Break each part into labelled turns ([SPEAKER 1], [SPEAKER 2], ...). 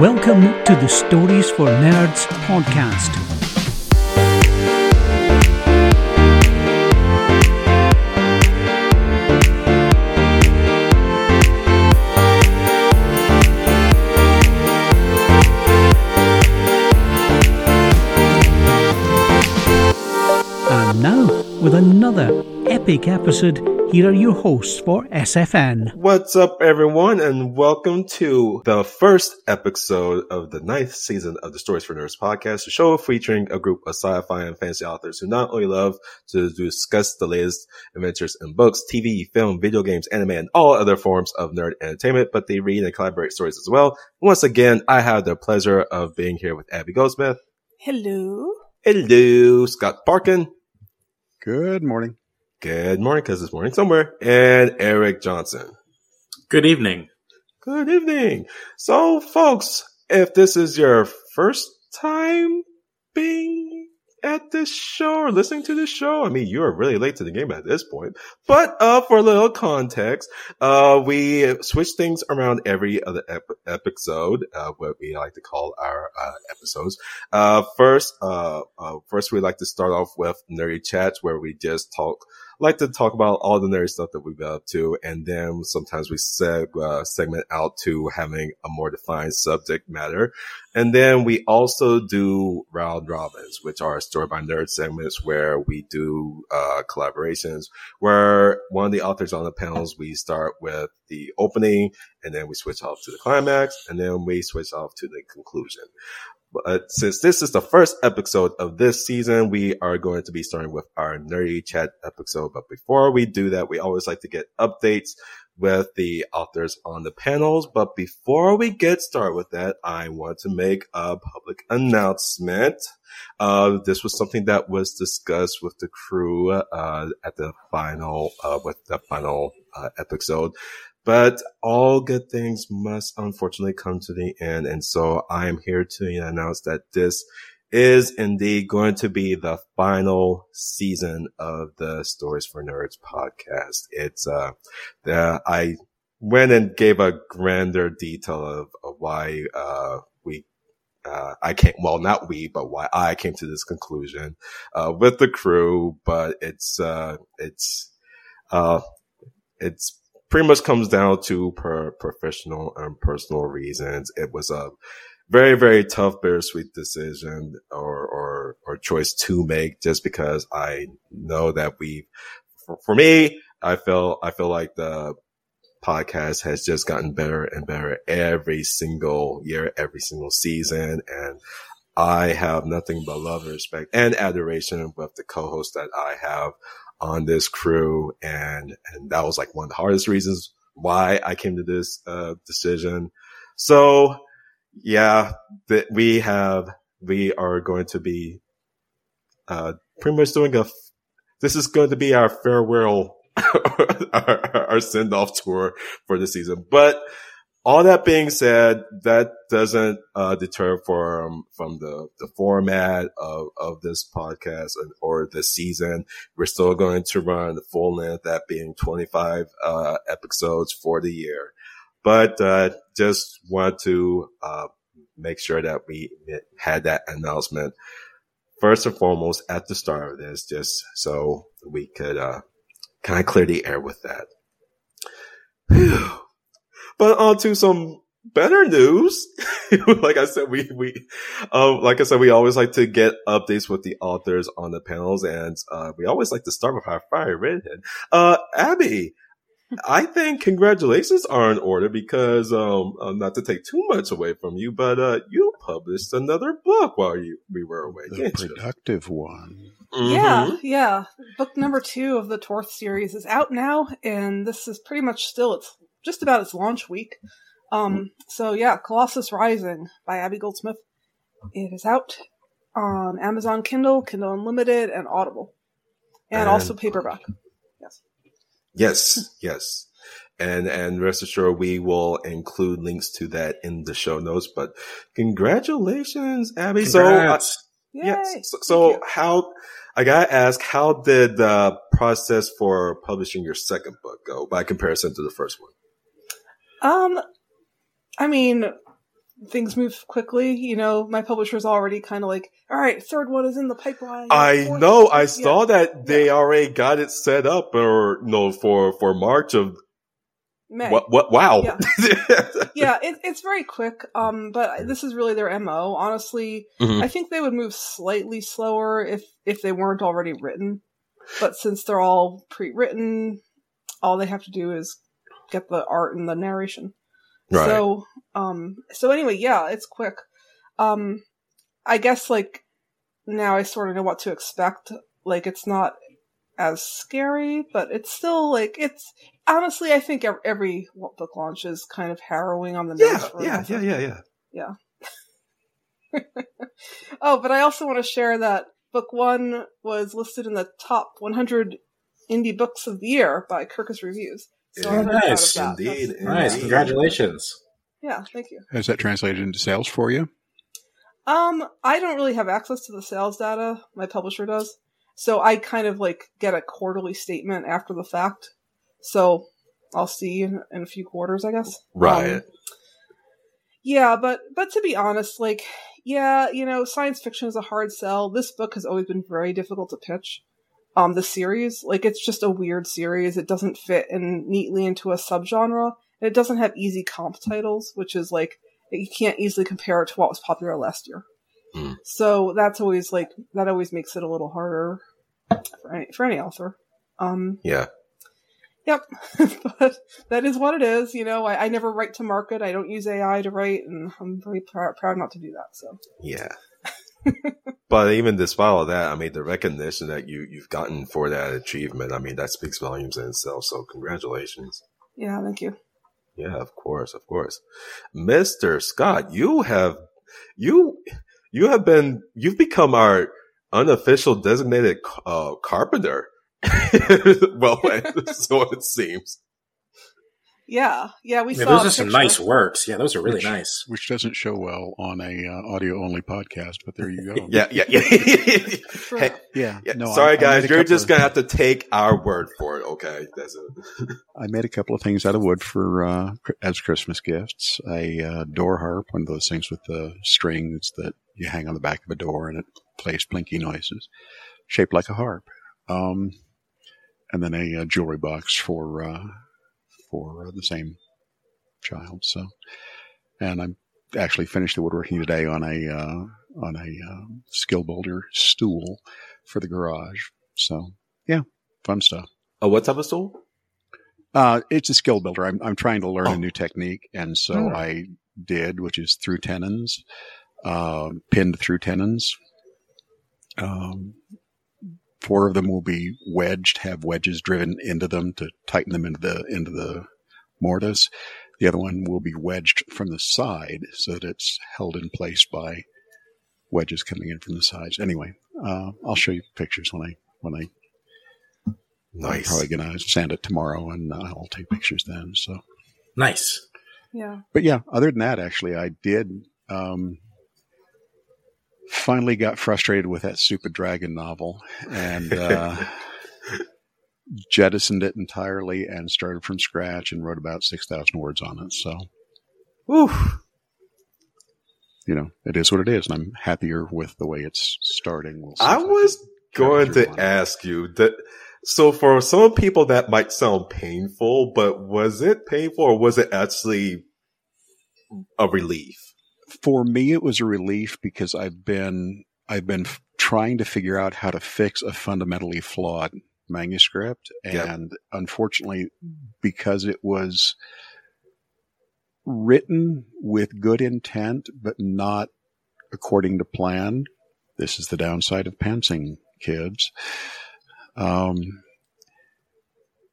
[SPEAKER 1] Welcome to the Stories for Nerds podcast. And now, with another epic episode, here are your hosts for SFN.
[SPEAKER 2] What's up, everyone, and welcome to the first episode of the ninth season of the Stories for Nerds podcast, a show featuring a group of sci-fi and fantasy authors who not only love to discuss the latest adventures in books, TV, film, video games, anime, and all other forms of nerd entertainment, but they read and collaborate stories as well. Once again, I have the pleasure of being here with Abby Goldsmith.
[SPEAKER 3] Hello.
[SPEAKER 2] Hello, Scott Parkin.
[SPEAKER 4] Good morning.
[SPEAKER 2] Good morning, because it's morning somewhere. And Eric Johnson.
[SPEAKER 5] Good evening.
[SPEAKER 2] Good evening. So, folks, if this is your first time being at this show or listening to this show, I mean, you are really late to the game at this point. But, uh, for a little context, uh, we switch things around every other ep- episode, uh, what we like to call our, uh, episodes. Uh, first, uh, uh, first we like to start off with nerdy chats where we just talk like to talk about all the nerdy stuff that we've been up to, and then sometimes we seg- uh, segment out to having a more defined subject matter. And then we also do round robins, which are story by nerd segments where we do uh, collaborations, where one of the authors on the panels, we start with the opening, and then we switch off to the climax, and then we switch off to the conclusion. But since this is the first episode of this season, we are going to be starting with our nerdy chat episode. But before we do that, we always like to get updates with the authors on the panels. But before we get started with that, I want to make a public announcement. Uh, this was something that was discussed with the crew, uh, at the final, uh, with the final, uh, episode. But all good things must unfortunately come to the end. And so I am here to announce that this is indeed going to be the final season of the Stories for Nerds podcast. It's, uh, the, I went and gave a grander detail of, of why, uh, we uh, I came, well, not we, but why I came to this conclusion, uh, with the crew, but it's, uh, it's, uh, it's pretty much comes down to per professional and personal reasons. It was a very, very tough, bittersweet decision or, or, or choice to make just because I know that we, for, for me, I feel, I feel like the podcast has just gotten better and better every single year, every single season. And I have nothing but love and respect and adoration with the co-host that I have on this crew. And, and that was like one of the hardest reasons why I came to this, uh, decision. So yeah, that we have, we are going to be, uh, pretty much doing a, this is going to be our farewell, our, our send off tour for the season. But all that being said, that doesn't uh, deter from from the the format of of this podcast or this season. We're still going to run the full length, that being 25 uh, episodes for the year. But uh, just want to uh, make sure that we had that announcement first and foremost at the start of this, just so we could uh, kind of clear the air with that. Whew. But on to some better news. like I said, we, we, um, like I said, we always like to get updates with the authors on the panels and, uh, we always like to start with our fire redhead. Uh, Abby, I think congratulations are in order because, um, uh, not to take too much away from you, but, uh, you published another book while you, we were away.
[SPEAKER 4] The productive you? one.
[SPEAKER 3] Mm-hmm. Yeah, yeah. Book number two of the Torth series is out now, and this is pretty much still its just about its launch week. Um, so yeah, Colossus Rising by Abby Goldsmith. It is out on Amazon Kindle, Kindle Unlimited, and Audible, and, and also paperback. Yes.
[SPEAKER 2] Yes. Yes. And and rest assured, we will include links to that in the show notes. But congratulations, Abby!
[SPEAKER 5] Congrats.
[SPEAKER 2] So, uh, yes. So, so how? I gotta ask, how did the process for publishing your second book go by comparison to the first one?
[SPEAKER 3] Um, I mean, things move quickly. You know, my publisher's already kind of like, all right, third one is in the pipeline.
[SPEAKER 2] I know. I
[SPEAKER 3] Yeah.
[SPEAKER 2] saw that they already got it set up, or no, for for March of
[SPEAKER 3] May.
[SPEAKER 2] what? What? Wow.
[SPEAKER 3] Yeah. yeah, it, it's very quick. Um, but this is really their mo. Honestly,
[SPEAKER 2] Mhm.
[SPEAKER 3] I think they would move slightly slower if if they weren't already written. But since they're all pre-written, all they have to do is get the art and the narration.
[SPEAKER 2] Right.
[SPEAKER 3] So, um, so anyway, yeah, it's quick. Um, I guess like now I sort of know what to expect. Like it's not as scary, but it's still like it's honestly. I think every book launch is kind of harrowing on the
[SPEAKER 2] yeah,
[SPEAKER 3] nose for an
[SPEAKER 2] yeah, yeah, yeah, yeah.
[SPEAKER 3] Oh, but I also want to share that book one was listed in the top 100 indie books of the year by Kirkus Reviews. So I'm
[SPEAKER 5] Nice.
[SPEAKER 3] proud.
[SPEAKER 2] Indeed,
[SPEAKER 5] Nice.
[SPEAKER 2] Indeed.
[SPEAKER 5] Congratulations.
[SPEAKER 3] Yeah, thank you.
[SPEAKER 4] Has that translated into sales for you?
[SPEAKER 3] Um, I don't really have access to the sales data. My publisher does. So I kind of like get a quarterly statement after the fact. So I'll see in, in a few quarters, I guess.
[SPEAKER 2] Right.
[SPEAKER 3] Um, yeah, but but to be honest, like yeah, you know, science fiction is a hard sell. This book has always been very difficult to pitch. Um, the series, like it's just a weird series. It doesn't fit in neatly into a subgenre. And it doesn't have easy comp titles, which is like you can't easily compare it to what was popular last year.
[SPEAKER 2] Hmm.
[SPEAKER 3] So that's always like that always makes it a little harder for any, for any author. Um,
[SPEAKER 2] yeah.
[SPEAKER 3] Yep, but that is what it is. You know, I, I never write to market. I don't use AI to write, and I'm very pr- proud not to do that. So
[SPEAKER 2] Yeah. But even despite all that, I mean, the recognition that you, you've gotten for that achievement, I mean, that speaks volumes in itself. So congratulations.
[SPEAKER 3] yeah, thank you.
[SPEAKER 2] Yeah, of course, of course. Mr. Scott, you have, you, you have been, you've become our unofficial designated, uh, carpenter. well, so it seems.
[SPEAKER 3] Yeah, yeah, we
[SPEAKER 5] Yeah,
[SPEAKER 3] saw.
[SPEAKER 5] those
[SPEAKER 3] a
[SPEAKER 5] are some nice works. Yeah, those are really
[SPEAKER 4] Which-
[SPEAKER 5] nice.
[SPEAKER 4] Which doesn't show well on a uh, audio only podcast, but there you go.
[SPEAKER 2] Yeah, yeah, yeah.
[SPEAKER 3] True.
[SPEAKER 2] Hey,
[SPEAKER 4] yeah.
[SPEAKER 2] yeah.
[SPEAKER 4] No,
[SPEAKER 2] Sorry,
[SPEAKER 4] I
[SPEAKER 2] guys.
[SPEAKER 4] a
[SPEAKER 2] You're just
[SPEAKER 4] of-
[SPEAKER 2] going to have to take our word for it. Okay. That's it.
[SPEAKER 4] I made a couple of things out of wood for uh, as Christmas gifts. A uh, door harp, one of those things with the strings that you hang on the back of a door and it plays blinky noises, shaped like a harp. Um, and then a, uh jewelry box for uh, for uh, the same child. So, and I'm actually finished the woodworking today on a uh, on a uh, skill builder stool for the garage. So, yeah, fun stuff.
[SPEAKER 2] Oh, what type of stool?
[SPEAKER 4] Uh, it's a skill builder. I'm, I'm trying to learn
[SPEAKER 2] Oh.
[SPEAKER 4] a new technique. And so
[SPEAKER 2] Hmm.
[SPEAKER 4] I did, which is through tenons, um, pinned through tenons. Um, four of them will be wedged, have wedges driven into them to tighten them into the, into the mortise. The other one will be wedged from the side so that it's held in place by wedges coming in from the sides. Anyway, uh, I'll show you pictures when I, when I I'm
[SPEAKER 2] Nice.
[SPEAKER 4] probably gonna sand it tomorrow, and uh, I'll take pictures then. So,
[SPEAKER 5] Nice.
[SPEAKER 3] Yeah,
[SPEAKER 4] but yeah, other than that, actually, I did um, finally got frustrated with that stupid dragon novel and uh, jettisoned it entirely and started from scratch and wrote about six thousand words on it. So,
[SPEAKER 2] Whew.
[SPEAKER 4] you know, it is what it is, and I'm happier with the way it's starting. We'll
[SPEAKER 2] I was
[SPEAKER 4] can
[SPEAKER 2] going to ask you that. So for some people that might sound painful, but was it painful or was it actually a relief?
[SPEAKER 4] For me it was a relief because I've been I've been f- trying to figure out how to fix a fundamentally flawed manuscript
[SPEAKER 2] Yep.
[SPEAKER 4] and unfortunately because it was written with good intent but not according to plan this is the downside of pantsing kids um,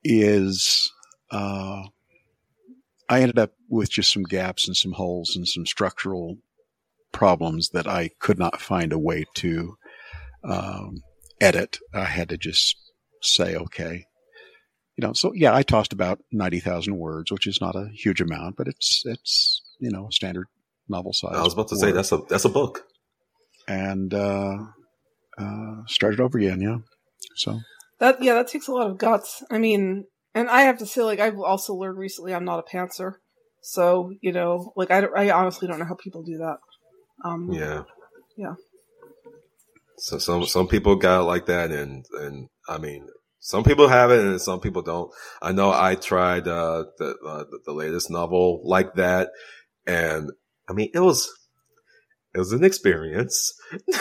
[SPEAKER 4] is uh, I ended up with just some gaps and some holes and some structural problems that I could not find a way to um, edit. I had to just say, okay, you know. So yeah, I tossed about ninety thousand words, which is not a huge amount, but it's it's you know standard novel size.
[SPEAKER 2] I was about to say that's a that's a book.
[SPEAKER 4] and uh, uh, started over again. Yeah, so
[SPEAKER 3] that yeah, that takes a lot of guts. I mean, and I have to say, like, I've also learned recently, I'm not a pantser. So you know, like I, I honestly don't know how people do that. Um,
[SPEAKER 2] Yeah.
[SPEAKER 3] Yeah.
[SPEAKER 2] So some some people got it like that, and and I mean, some people have it, and some people don't. I know I tried uh, the, uh, the the latest novel like that, and I mean, it was it was an experience.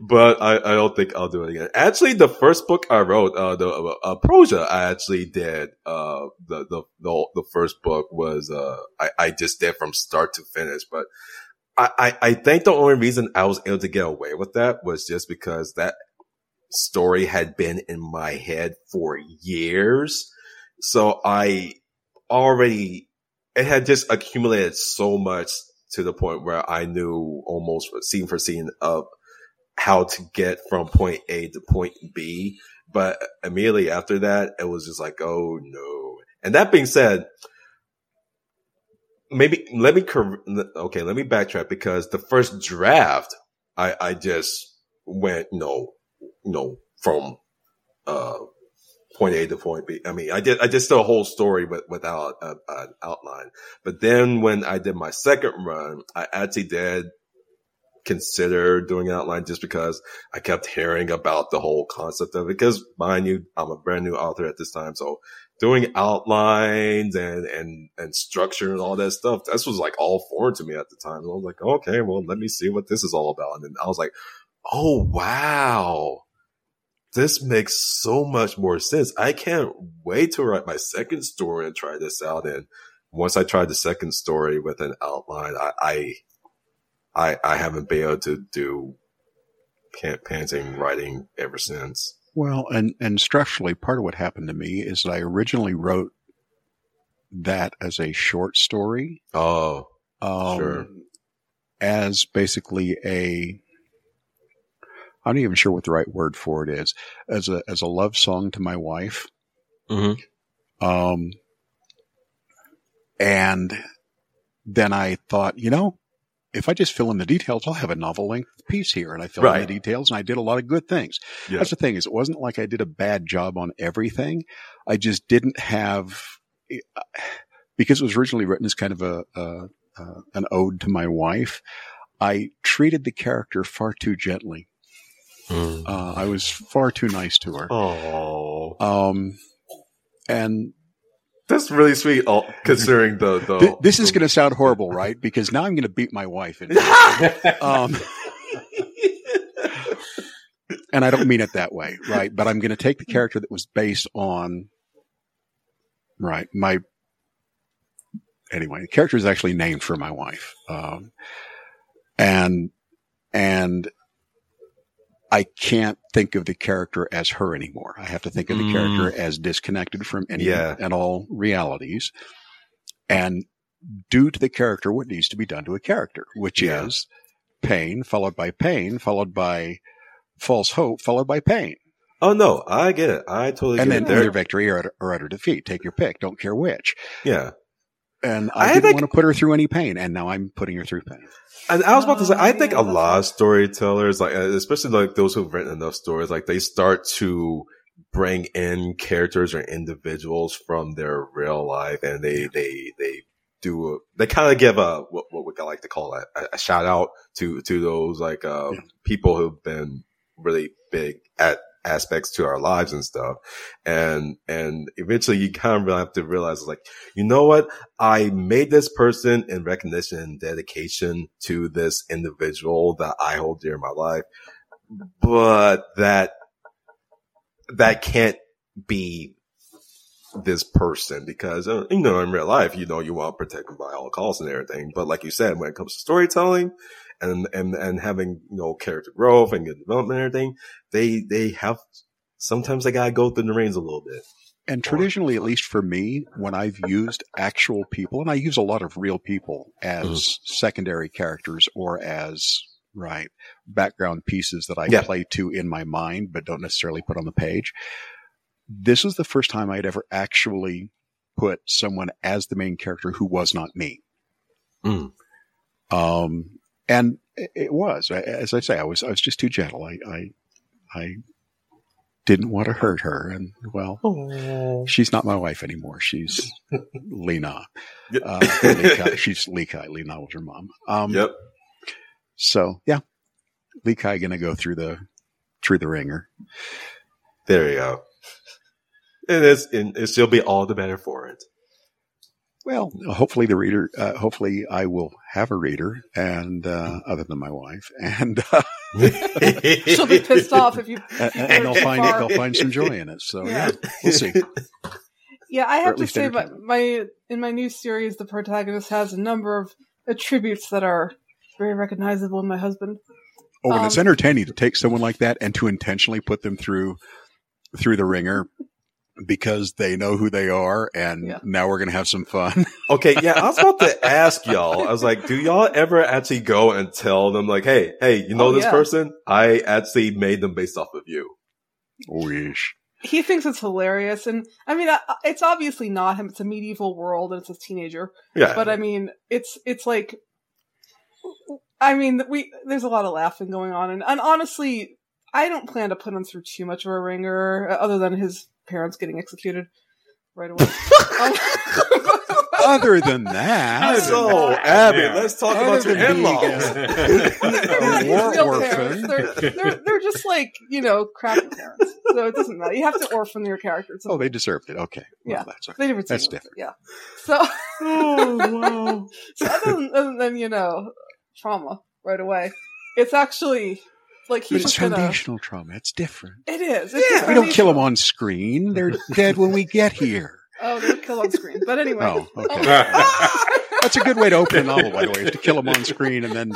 [SPEAKER 2] But I, I don't think I'll do it again. Actually, the first book I wrote, uh, the uh, I actually did. Uh, the, the the the first book was uh, I I just did from start to finish. But I, I I think the only reason I was able to get away with that was just because that story had been in my head for years. So I already it had just accumulated so much to the point where I knew almost scene for scene of how to get from point A to point B. But immediately after that, it was just like, oh no. And that being said, maybe let me, okay, let me backtrack because the first draft, I, I just went, no, no, from, uh, point A to point B. I mean, I did, I just did a whole story with, without an outline. But then when I did my second run, I actually did consider doing an outline just because I kept hearing about the whole concept of it. Because mind you, I'm a brand new author at this time. So doing outlines and, and, and structure and all that stuff, this was like all foreign to me at the time. And I was like, okay, well, let me see what this is all about. And then I was like, oh, wow. This makes so much more sense. I can't wait to write my second story and try this out. And once I tried the second story with an outline, I, I I, I haven't been able to do pantsing writing ever since.
[SPEAKER 4] Well, and, and structurally, part of what happened to me is that I originally wrote that as a short story.
[SPEAKER 2] Oh,
[SPEAKER 4] um,
[SPEAKER 2] sure.
[SPEAKER 4] As basically a, I'm not even sure what the right word for it is, as a as a love song to my wife.
[SPEAKER 2] Mm-hmm.
[SPEAKER 4] Um, and then I thought, you know, if I just fill in the details, I'll have a novel length piece here. And I filled
[SPEAKER 2] Right.
[SPEAKER 4] in the details and I did a lot of good things.
[SPEAKER 2] Yeah.
[SPEAKER 4] That's the thing is it wasn't like I did a bad job on everything. I just didn't have, because it was originally written as kind of a, a, uh, an ode to my wife. I treated the character far too gently.
[SPEAKER 2] Mm.
[SPEAKER 4] Uh, I was far too nice to her.
[SPEAKER 2] Oh,
[SPEAKER 4] Um, and
[SPEAKER 2] that's really sweet. Oh, considering the, the
[SPEAKER 4] th- this is going to sound horrible, right? Because now I'm going to beat my wife. In, um, and I don't mean it that way, right? But I'm going to take the character that was based on, right? My, anyway, the character is actually named for my wife. Um, and, and I can't think of the character as her anymore. I have to think of the
[SPEAKER 2] Mm.
[SPEAKER 4] character as disconnected from any
[SPEAKER 2] Yeah.
[SPEAKER 4] and all realities and do to the character what needs to be done to a character, which
[SPEAKER 2] Yeah.
[SPEAKER 4] is pain followed by pain followed by false hope followed by pain.
[SPEAKER 2] oh no, I get it. I totally
[SPEAKER 4] and
[SPEAKER 2] get
[SPEAKER 4] then
[SPEAKER 2] it.
[SPEAKER 4] Either victory or or utter defeat. Take your pick. Don't care which.
[SPEAKER 2] yeah.
[SPEAKER 4] And
[SPEAKER 2] I
[SPEAKER 4] I, didn't
[SPEAKER 2] think-
[SPEAKER 4] want to put her through any pain, and now I'm putting her through pain.
[SPEAKER 2] And I was about to say, I think a lot of storytellers, like uh, especially like those who've written enough stories, like they start to bring in characters or individuals from their real life, and they they they do a, they kind of give a what what we like to call a, a shout out to to those like uh,
[SPEAKER 4] Yeah.
[SPEAKER 2] people who've been really big at aspects to our lives and stuff. And and eventually you kind of have to realize like you know what? I made this person in recognition and dedication to this individual that I hold dear in my life, but that that can't be this person because uh, you know in real life you know you want them by all costs and everything but like you said when it comes to storytelling and and and having you know character growth and good development and everything they they have sometimes they gotta go through the reins a little bit
[SPEAKER 4] And traditionally, at least for me, when I've used actual people, and I use a lot of real people as
[SPEAKER 2] Mhm.
[SPEAKER 4] secondary characters or as right background pieces that I
[SPEAKER 2] Yeah.
[SPEAKER 4] play to in my mind, but don't necessarily put on the page. This is the first time I'd ever actually put someone as the main character who was not me.
[SPEAKER 2] Mm.
[SPEAKER 4] Um, and it, it was, as I say, I was, I was just too gentle. I, I, I didn't want to hurt her. And well,
[SPEAKER 2] Oh.
[SPEAKER 4] she's not my wife anymore. She's Lena. Uh, Lee Kai. She's Lee Kai. Lena was her mom. Um,
[SPEAKER 2] yep.
[SPEAKER 4] So yeah, Lee Kai going to go through the through the ringer.
[SPEAKER 2] There you go. And it's and it she'll be all the better for it.
[SPEAKER 4] Well, hopefully the reader, uh, hopefully I will have a reader and, uh, other than my wife and, uh,
[SPEAKER 3] She'll be pissed off if you.
[SPEAKER 4] and, and they'll find,
[SPEAKER 3] far.
[SPEAKER 4] they'll find some joy in it. So yeah,
[SPEAKER 3] Yeah.
[SPEAKER 4] we'll see.
[SPEAKER 3] Yeah, I have to say, my, my in my new series, the protagonist has a number of attributes that are very recognizable in my husband.
[SPEAKER 4] Oh, and it's
[SPEAKER 3] Um,
[SPEAKER 4] entertaining to take someone like that and to intentionally put them through, through the ringer because they know who they are. And
[SPEAKER 3] Yeah.
[SPEAKER 4] now we're going to have some fun.
[SPEAKER 2] Okay, yeah, I was about to ask y'all. I was like, do y'all ever actually go and tell them like, hey, hey, you know
[SPEAKER 3] Oh,
[SPEAKER 2] this
[SPEAKER 3] yeah.
[SPEAKER 2] person? I actually made them based off of you.
[SPEAKER 4] Wish.
[SPEAKER 3] He thinks it's hilarious, and I mean, it's obviously not him. It's a medieval world, and it's a teenager.
[SPEAKER 2] Yeah.
[SPEAKER 3] But I mean, it's it's like, I mean, we there's a lot of laughing going on, and, and honestly, I don't plan to put him through too much of a ringer, uh, other than his parents getting executed right away.
[SPEAKER 4] Other than that,
[SPEAKER 2] so, Abby,
[SPEAKER 5] Yeah.
[SPEAKER 2] let's talk
[SPEAKER 4] Other
[SPEAKER 2] about your
[SPEAKER 4] than being
[SPEAKER 2] in-laws.
[SPEAKER 4] a war
[SPEAKER 3] Real
[SPEAKER 4] orphan.
[SPEAKER 3] parents. They're, they're, they're just like, you know, crappy parents. So it doesn't matter. You have to orphan your characters.
[SPEAKER 4] Oh, they deserved it. Okay. Well,
[SPEAKER 3] Yeah.
[SPEAKER 4] that's okay.
[SPEAKER 3] They never
[SPEAKER 4] That's
[SPEAKER 3] seen them.
[SPEAKER 4] different.
[SPEAKER 3] Yeah. So,
[SPEAKER 2] oh, wow.
[SPEAKER 3] so other than, other than, you know, trauma right away, it's actually like
[SPEAKER 4] But
[SPEAKER 3] he's
[SPEAKER 4] it's
[SPEAKER 3] just gonna.
[SPEAKER 4] foundational trauma. It's different.
[SPEAKER 3] It is. It's just
[SPEAKER 4] We don't kill them on screen. They're dead when we get here.
[SPEAKER 3] Oh, they would kill on screen. But anyway.
[SPEAKER 4] Oh, okay. That's a good way to open a novel, by the way, is to kill them on screen and then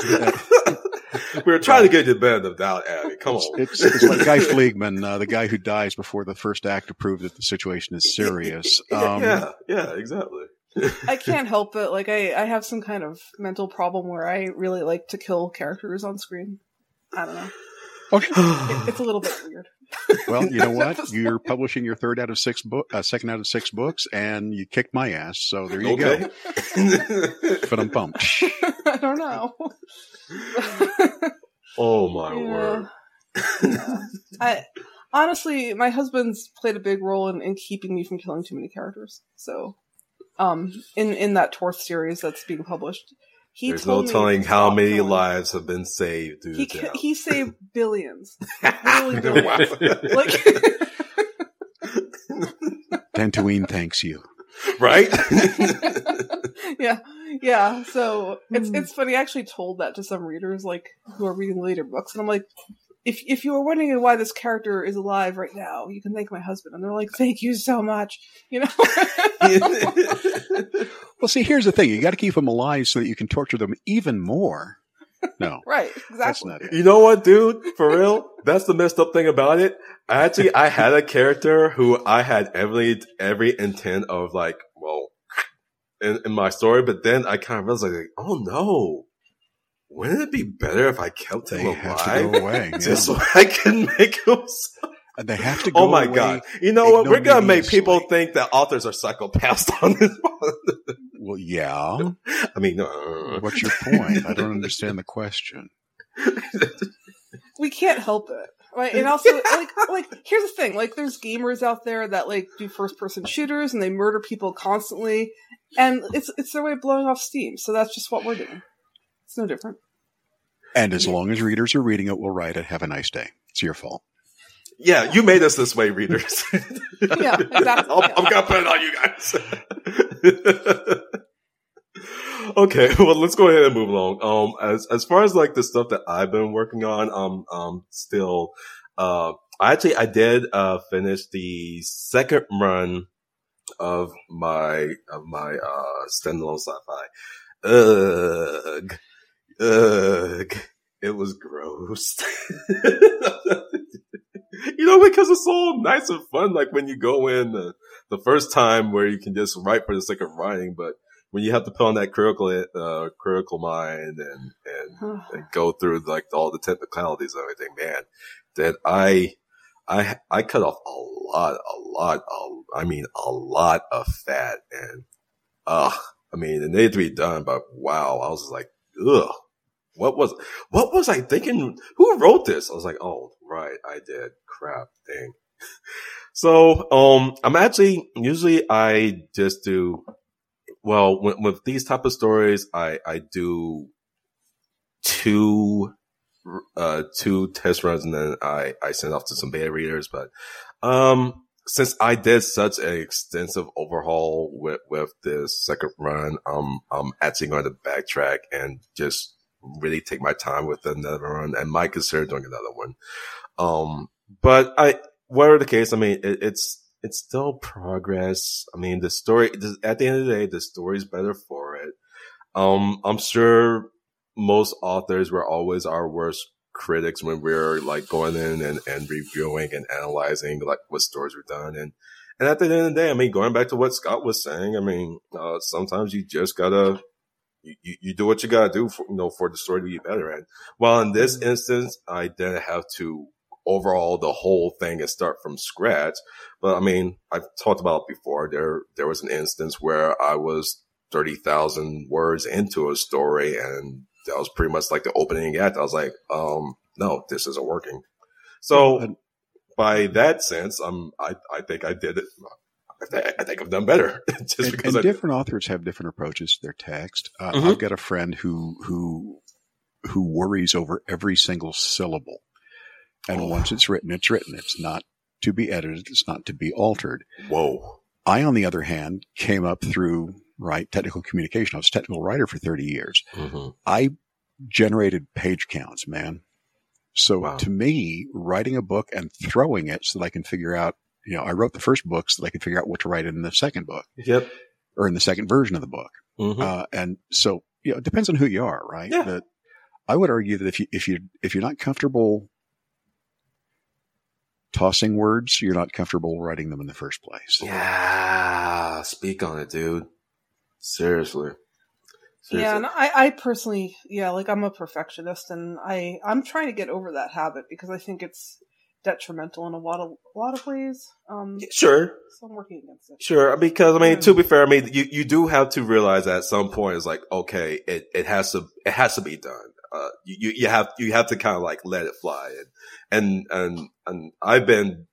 [SPEAKER 2] we were trying to get you the benefit of the doubt, Abby. Come on.
[SPEAKER 4] it's, it's like Guy Fleegman, uh, the guy who dies before the first act to prove that the situation is serious. Um,
[SPEAKER 2] yeah, yeah, exactly.
[SPEAKER 3] I can't help it. Like I, I have some kind of mental problem where I really like to kill characters on screen. I don't know.
[SPEAKER 4] Okay.
[SPEAKER 3] It, it's a little bit weird.
[SPEAKER 4] Well, you know what? You're publishing your third out of six book, uh, second out of six books, and you kicked my ass. So there you
[SPEAKER 2] okay.
[SPEAKER 4] go. But I'm pumped.
[SPEAKER 3] I don't know.
[SPEAKER 2] oh my
[SPEAKER 3] Yeah.
[SPEAKER 2] word.
[SPEAKER 3] Yeah. I honestly, my husband's played a big role in, in keeping me from killing too many characters. So, um, in in that Torth series that's being published, he
[SPEAKER 2] There's no
[SPEAKER 3] me
[SPEAKER 2] telling how many
[SPEAKER 3] killing.
[SPEAKER 2] lives have been saved due
[SPEAKER 3] He
[SPEAKER 2] to
[SPEAKER 3] he saved billions, literally billions.
[SPEAKER 2] Wow.
[SPEAKER 3] like.
[SPEAKER 4] Dantooine thanks you.
[SPEAKER 2] right?
[SPEAKER 3] yeah, yeah. So it's
[SPEAKER 2] Hmm.
[SPEAKER 3] it's funny. I actually told that to some readers, like who are reading later books, and I'm like, if if you were wondering why this character is alive right now, you can thank my husband. And they're like, thank you so much. You know.
[SPEAKER 4] Well, see, here's the thing: you got to keep them alive so that you can torture them even more. No,
[SPEAKER 3] right.
[SPEAKER 4] that's
[SPEAKER 3] Exactly.
[SPEAKER 4] not it.
[SPEAKER 2] You know what, dude? For real? That's the messed up thing about it. I actually, I had a character who I had every, every intent of like, well, in, in my story, but then I kind of realized like, oh no. Wouldn't it be better if I kept
[SPEAKER 4] They
[SPEAKER 2] him
[SPEAKER 4] have to
[SPEAKER 2] alive?
[SPEAKER 4] go away. yeah.
[SPEAKER 2] Just so I can make him.
[SPEAKER 4] And they have to go
[SPEAKER 2] Oh my
[SPEAKER 4] away.
[SPEAKER 2] god! You know what? We're gonna make people think that authors are psychopaths on this.
[SPEAKER 4] Well, yeah.
[SPEAKER 2] I mean, uh,
[SPEAKER 4] What's your point? I don't understand the question.
[SPEAKER 3] We can't help it. Right. And also like like here's the thing, like there's gamers out there that like do first person shooters and they murder people constantly and it's it's their way of blowing off steam. So that's just what we're doing. It's no different.
[SPEAKER 4] And as long as readers are reading it, we'll write it. Have a nice day. It's your fault.
[SPEAKER 2] yeah, you made us this way, readers.
[SPEAKER 3] Yeah, exactly.
[SPEAKER 2] I'm, I'm gonna put it on you guys. okay, well, let's go ahead and move along. Um, as as far as like the stuff that I've been working on, um, um, still, uh, I actually I did uh finish the second run of my of my uh standalone sci-fi. Ugh, ugh, it was gross. you know, because it's so nice and fun. Like when you go in the, the first time where you can just write for the sake of writing, but when you have to put on that critical, uh, critical mind and, and, and go through like all the technicalities and everything, man, that I, I, I cut off a lot, a lot, a, I mean, a lot of fat and, uh, I mean, it needed to be done, but wow, I was like, ugh. What was, what was I thinking? Who wrote this? I was like, oh, right, I did. Crap, dang. So, um, I'm actually usually I just do well with, with these type of stories. I I do two uh two test runs and then I I send off to some beta readers. But um, since I did such an extensive overhaul with with this second run, um, I'm actually going to backtrack and just really take my time with another one, and might consider doing another one. Um, but I whatever the case, I mean, it, it's it's still progress. I mean, the story at the end of the day, the story's better for it. Um, I'm sure most authors were always our worst critics when we're like going in and, and reviewing and analyzing like what stories were done and and at the end of the day, I mean, going back to what Scott was saying, I mean, uh, sometimes you just gotta you, you do what you gotta do for you know for the story to be better. And while in this instance, I didn't have to overhaul the whole thing and start from scratch. But I mean, I've talked about before. There, there was an instance where I was 30,000 words into a story and that was pretty much like the opening act. I was like, um, no, this isn't working. So by that sense, um, I, I think I did it. I think I've done better.
[SPEAKER 4] Just and, because and different authors have different approaches to their text. Uh, mm-hmm. I've got a friend who who who worries over every single syllable and oh. once it's written, it's written. It's not to be edited. It's not to be altered.
[SPEAKER 2] Whoa.
[SPEAKER 4] I, on the other hand, came up through, right, technical communication. I was a technical writer for 30 years. Mm-hmm. I generated page counts, man. So wow. to me, writing a book and throwing it so that I can figure out, you know, I wrote the first book so that I could figure out what to write in the second book.
[SPEAKER 2] Yep.
[SPEAKER 4] Or in the second version of the book. Mm-hmm. Uh, and so, you know, it depends on who you are, right?
[SPEAKER 2] Yeah.
[SPEAKER 4] But I would argue that if you, if you, if you're not comfortable tossing words, you're not comfortable writing them in the first place.
[SPEAKER 2] Yeah, speak on it, dude. Seriously.
[SPEAKER 3] Seriously. Yeah, and I, I personally, yeah, like I'm a perfectionist, and I, I'm trying to get over that habit because I think it's detrimental in a lot of a lot of ways. Um,
[SPEAKER 2] sure.
[SPEAKER 3] So I'm working against it.
[SPEAKER 2] Sure, because I mean, to be fair, I mean, you, you do have to realize at some point it's like, okay, it, it has to it has to be done uh, you, you have, you have to kind of like let it fly. And, and, and, and I've been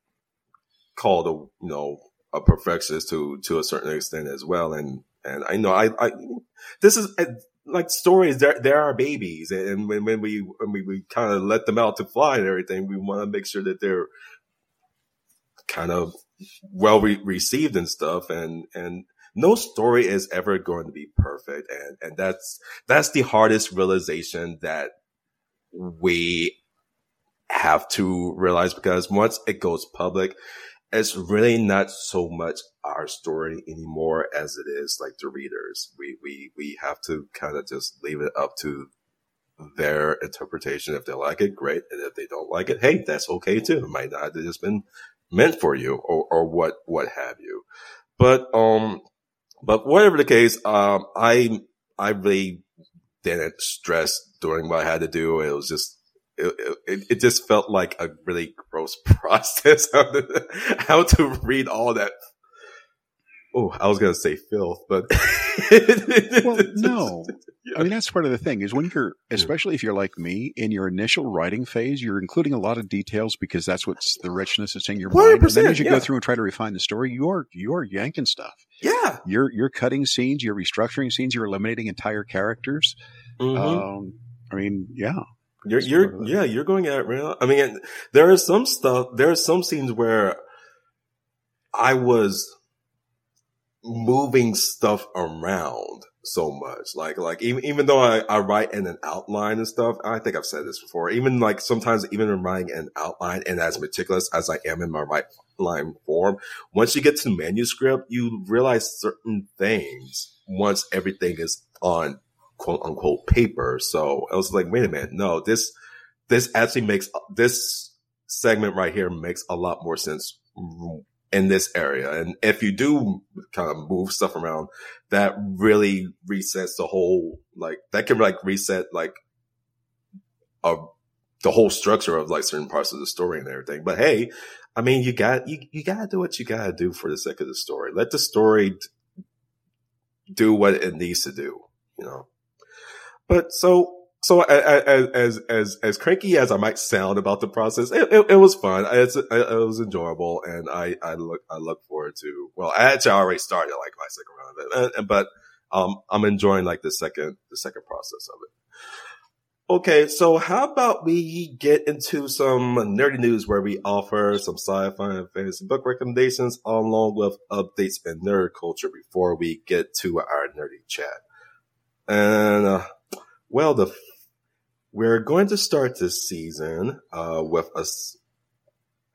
[SPEAKER 2] called a, you know, a perfectionist to, to a certain extent as well. And, and I know I, I, this is like stories. They're, they're our babies. And when, when we, when we, we kind of let them out to fly and everything, we want to make sure that they're kind of well re- received and stuff. And, and, no story is ever going to be perfect. And, and that's, that's the hardest realization that we have to realize because once it goes public, it's really not so much our story anymore as it is like the readers. We, we, we have to kind of just leave it up to their interpretation. If they like it, great. And if they don't like it, hey, that's okay too. It might not have just been meant for you or, or what, what have you. But, um, but whatever the case, um, I, I really didn't stress doing what I had to do. It was just, it, it, it just felt like a really gross process how to read all that. Oh, I was going to say filth, but
[SPEAKER 4] well, no, I mean, that's part of the thing is when you're, especially if you're like me, in your initial writing phase, you're including a lot of details because that's what's the richness that's in your mind. And then as you yeah. go through and try to refine the story, you're you're yanking stuff.
[SPEAKER 2] Yeah,
[SPEAKER 4] you're you're cutting scenes, you're restructuring scenes, you're eliminating entire characters. Mm-hmm. Um, I mean, yeah.
[SPEAKER 2] You're, you're, yeah, you're going at real. I mean, there is some stuff, there are some scenes where I was moving stuff around so much. Like, like even, even though I, I write in an outline and stuff, I think I've said this before, even like sometimes even in writing an outline and as meticulous as I am in my right line form, once you get to manuscript, you realize certain things once everything is on quote unquote paper. So I was like, wait a minute. No, this, this actually makes this segment right here makes a lot more sense in this area. And if you do kind of move stuff around, that really resets the whole, like, that can like reset like a, the whole structure of like certain parts of the story and everything. But hey, I mean, you got, you, you gotta do what you gotta do for the sake of the story. Let the story do what it needs to do, you know? But so so as as as as cranky as I might sound about the process, it, it, it was fun. It's, it, it was enjoyable, and I I look I look forward to. Well, I actually already started like my second round, of it, but um, I'm enjoying like the second the second process of it. Okay, so how about we get into some nerdy news where we offer some sci-fi and fantasy book recommendations along with updates in nerd culture before we get to our nerdy chat. And uh, well, the we're going to start this season uh, with a s-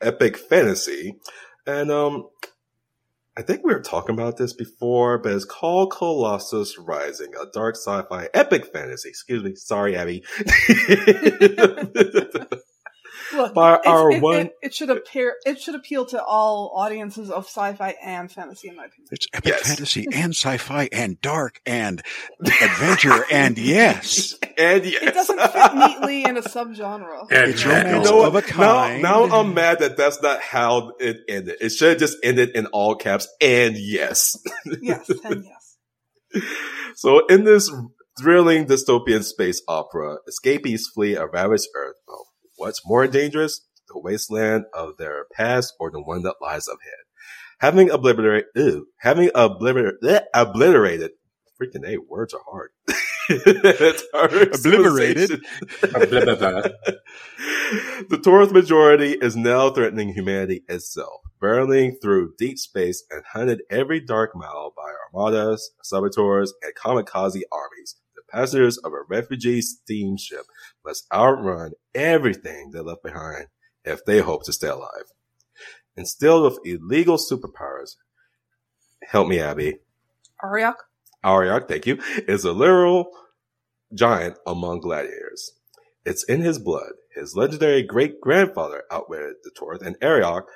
[SPEAKER 2] epic fantasy, and um, I think we were talking about this before, but it's called Colossus Rising, a dark sci-fi epic fantasy. Excuse me, sorry, Abby.
[SPEAKER 3] Look,
[SPEAKER 2] By our
[SPEAKER 3] it,
[SPEAKER 2] one-
[SPEAKER 3] it, it should appear it should appeal to all audiences of sci-fi and fantasy, in my opinion.
[SPEAKER 4] It's epic
[SPEAKER 2] Yes.
[SPEAKER 4] fantasy and sci-fi and dark and adventure and yes,
[SPEAKER 2] and yes,
[SPEAKER 3] It doesn't fit neatly in a subgenre.
[SPEAKER 5] And
[SPEAKER 4] It's
[SPEAKER 5] Matt
[SPEAKER 4] romance
[SPEAKER 2] You know
[SPEAKER 4] of a kind.
[SPEAKER 2] Now, now I'm mad that that's not how it ended. It should have just ended in all caps and yes.
[SPEAKER 3] yes, and yes.
[SPEAKER 2] So in this thrilling dystopian space opera, escapees flee a ravaged Earth. Well, what's more dangerous? The wasteland of their past or the one that lies ahead. Having obliterated, ew, having obliterated, eh, obliterated, freaking A, words are hard. It's.
[SPEAKER 4] Obliterated.
[SPEAKER 2] The Torth majority is now threatening humanity itself, barreling through deep space and hunted every dark mile by armadas, saboteurs, and kamikaze armies. Passengers of a refugee steamship must outrun everything they left behind if they hope to stay alive. Instilled with illegal superpowers, help me, Abby.
[SPEAKER 3] Ariak?
[SPEAKER 2] Ariock, thank you, is a literal giant among gladiators. It's in his blood. His legendary great grandfather outwitted the Torth, and Ariock